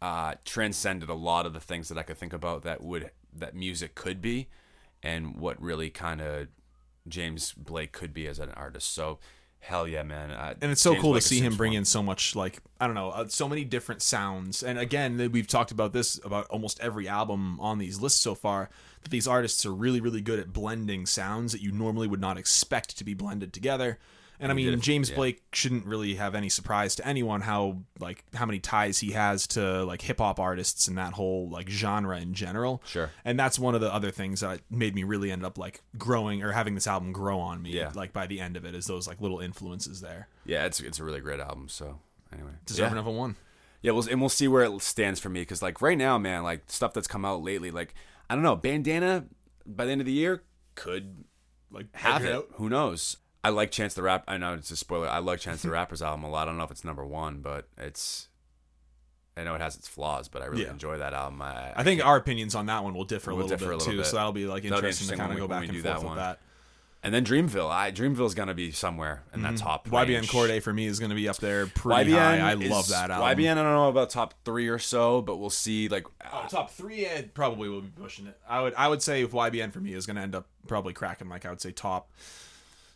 uh transcended a lot of the things that I could think about that would that music could be and what really kind of James Blake could be as an artist. So hell yeah, man. Uh, and it's so James cool Blake to see him bring one. in so much like i don't know uh, so many different sounds and again we've talked about this about almost every album on these lists so far that these artists are really really good at blending sounds that you normally would not expect to be blended together and i mean james yeah. blake shouldn't really have any surprise to anyone how like how many ties he has to like hip-hop artists and that whole like genre in general Sure. and that's one of the other things that made me really end up like growing or having this album grow on me Yeah. like by the end of it is those like little influences there Yeah, it's it's a really great album. So anyway, deserving yeah. of a one. yeah, we'll, and we'll see where it stands for me because like right now, man, like stuff that's come out lately, like I don't know, Bandana by the end of the year could Like have it. Who knows? I like Chance the Rap. I know it's a spoiler. I like Chance the [LAUGHS] Rapper's album a lot. I don't know if it's number one, but it's. I know it has its flaws, but I really Yeah. enjoy that album. I, I think our opinions on that one will differ a little differ bit a little too, bit. so that'll be like That'll be interesting, to kind of go back and do forth that with that. and then Dreamville. I Dreamville's gonna be somewhere in that mm-hmm. top. YBN range. Cordae for me is going to be up there pretty YBN high. I is- love that album. YBN, I don't know about top three or so, but we'll see. Like, Oh, uh, top three, it probably will be pushing it. I would, I would say if YBN for me is going to end up probably cracking like I would say top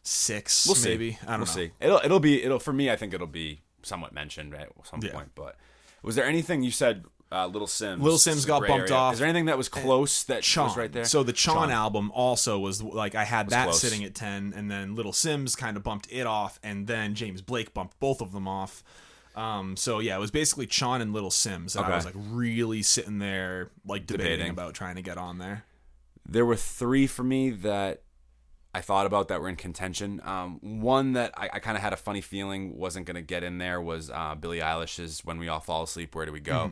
six, we'll see. maybe. I don't we'll know. see. It'll it'll be it'll for me. I think it'll be somewhat mentioned at some Yeah. point. But was there anything you said? Uh, Little Simz. Little Simz got bumped area. off. Is there anything that was close that Chon. was right there? So the Chon, Chon. album also was like I had that close. sitting at ten, and then Little Simz kind of bumped it off, and then James Blake bumped both of them off. Um, so yeah, it was basically Chon and Little Simz that I was like really sitting there like debating, Debating. about trying to get on there. there were three for me that I thought about that were in contention. Um, one that I, I kind of had a funny feeling wasn't going to get in there was uh, Billie Eilish's "When We All Fall Asleep, Where Do We Go."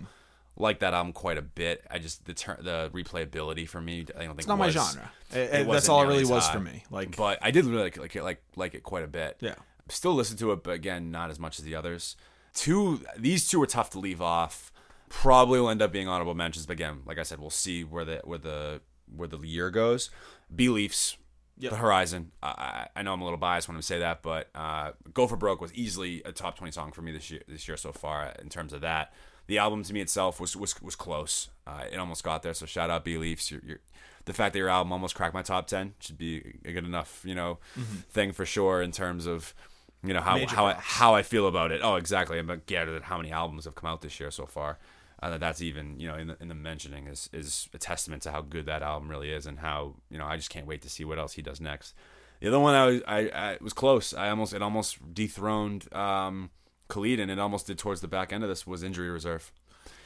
like that album quite a bit. I just the ter- the replayability for me. I don't think It's not my genre. It- it- that's all it really was for me. Like, But I did really like like it like like it quite a bit. Yeah. Still listen to it, but again, not as much as the others. Two these two were tough to leave off. Probably will end up being honorable mentions, but again, like I said, we'll see where the where the where the year goes. Beliefs, Yep. the Horizon. I, I know I'm a little biased when I say that, but uh, "Go for Broke" was easily a top 20 song for me this year this year so far. In terms of that, the album to me itself was was was close. Uh, it almost got there. So shout out Beliefs. You're, you're, the fact that your album almost cracked my top 10 should be a good enough you know thing for sure in terms of you know how Major how I, how I feel about it. Oh, exactly. I'm scared at how many albums have come out this year so far. Uh, that that's even you know in the, in the mentioning is is a testament to how good that album really is and how you know I just can't wait to see what else he does next. The other one I was I, I was close. I almost it almost dethroned um, Khalid and it almost did towards the back end of this was Injury Reserve.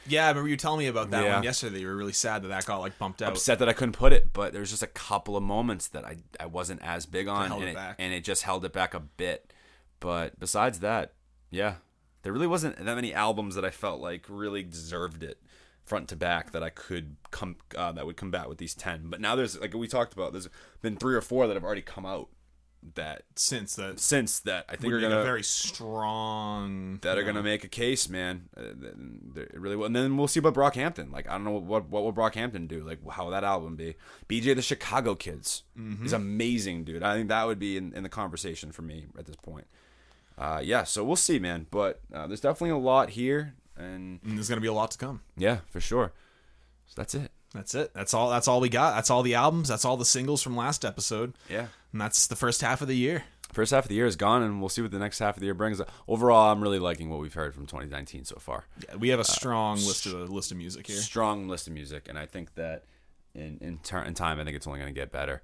yeah, I remember you telling me about that Yeah. one yesterday. You were really sad that that got like bumped out. Upset that I couldn't put it, but there was just a couple of moments that I I wasn't as big on and it it, and it just held it back a bit. But besides that, yeah, there really wasn't that many albums that I felt like really deserved it front to back that I could come uh, that would combat with these ten. But now there's like we talked about, there's been three or four that have already come out that since that since that I think we're gonna a very strong that are know, gonna make a case, man. Uh, it really will. And then we'll see about Brockhampton. Like I don't know what what will Brockhampton do. Like how will that album be? BJ the Chicago Kids Mm-hmm. is amazing, dude. I think that would be in, in the conversation for me at this point. Uh, yeah, so we'll see, man. But uh, there's definitely a lot here, and and there's gonna be a lot to come. yeah, for sure. So that's it. That's it. That's all. That's all we got. That's all the albums. That's all the singles from last episode. Yeah. And that's the first half of the year. First half of the year is gone, and we'll see what the next half of the year brings. Overall, I'm really liking what we've heard from 2019 so far. Yeah, we have a strong list of list of music here. strong list of music, and I think that in in, ter- in time, I think it's only going to get better.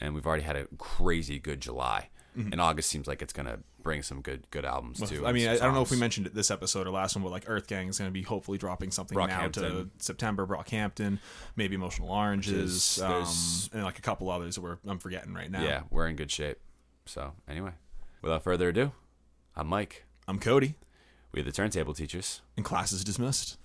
And we've already had a crazy good July, and August seems like it's going to bring some good good albums too. I mean, I, I don't know if we mentioned it this episode or last one, but like Earth Gang is going to be hopefully dropping something now to. September. Brockhampton, maybe Emotional Oranges, There's- um, and like a couple others that we're I'm forgetting right now. Yeah, we're in good shape. So anyway, without further ado, I'm Mike. I'm Cody, We are the Turntable Teachers. and class is dismissed.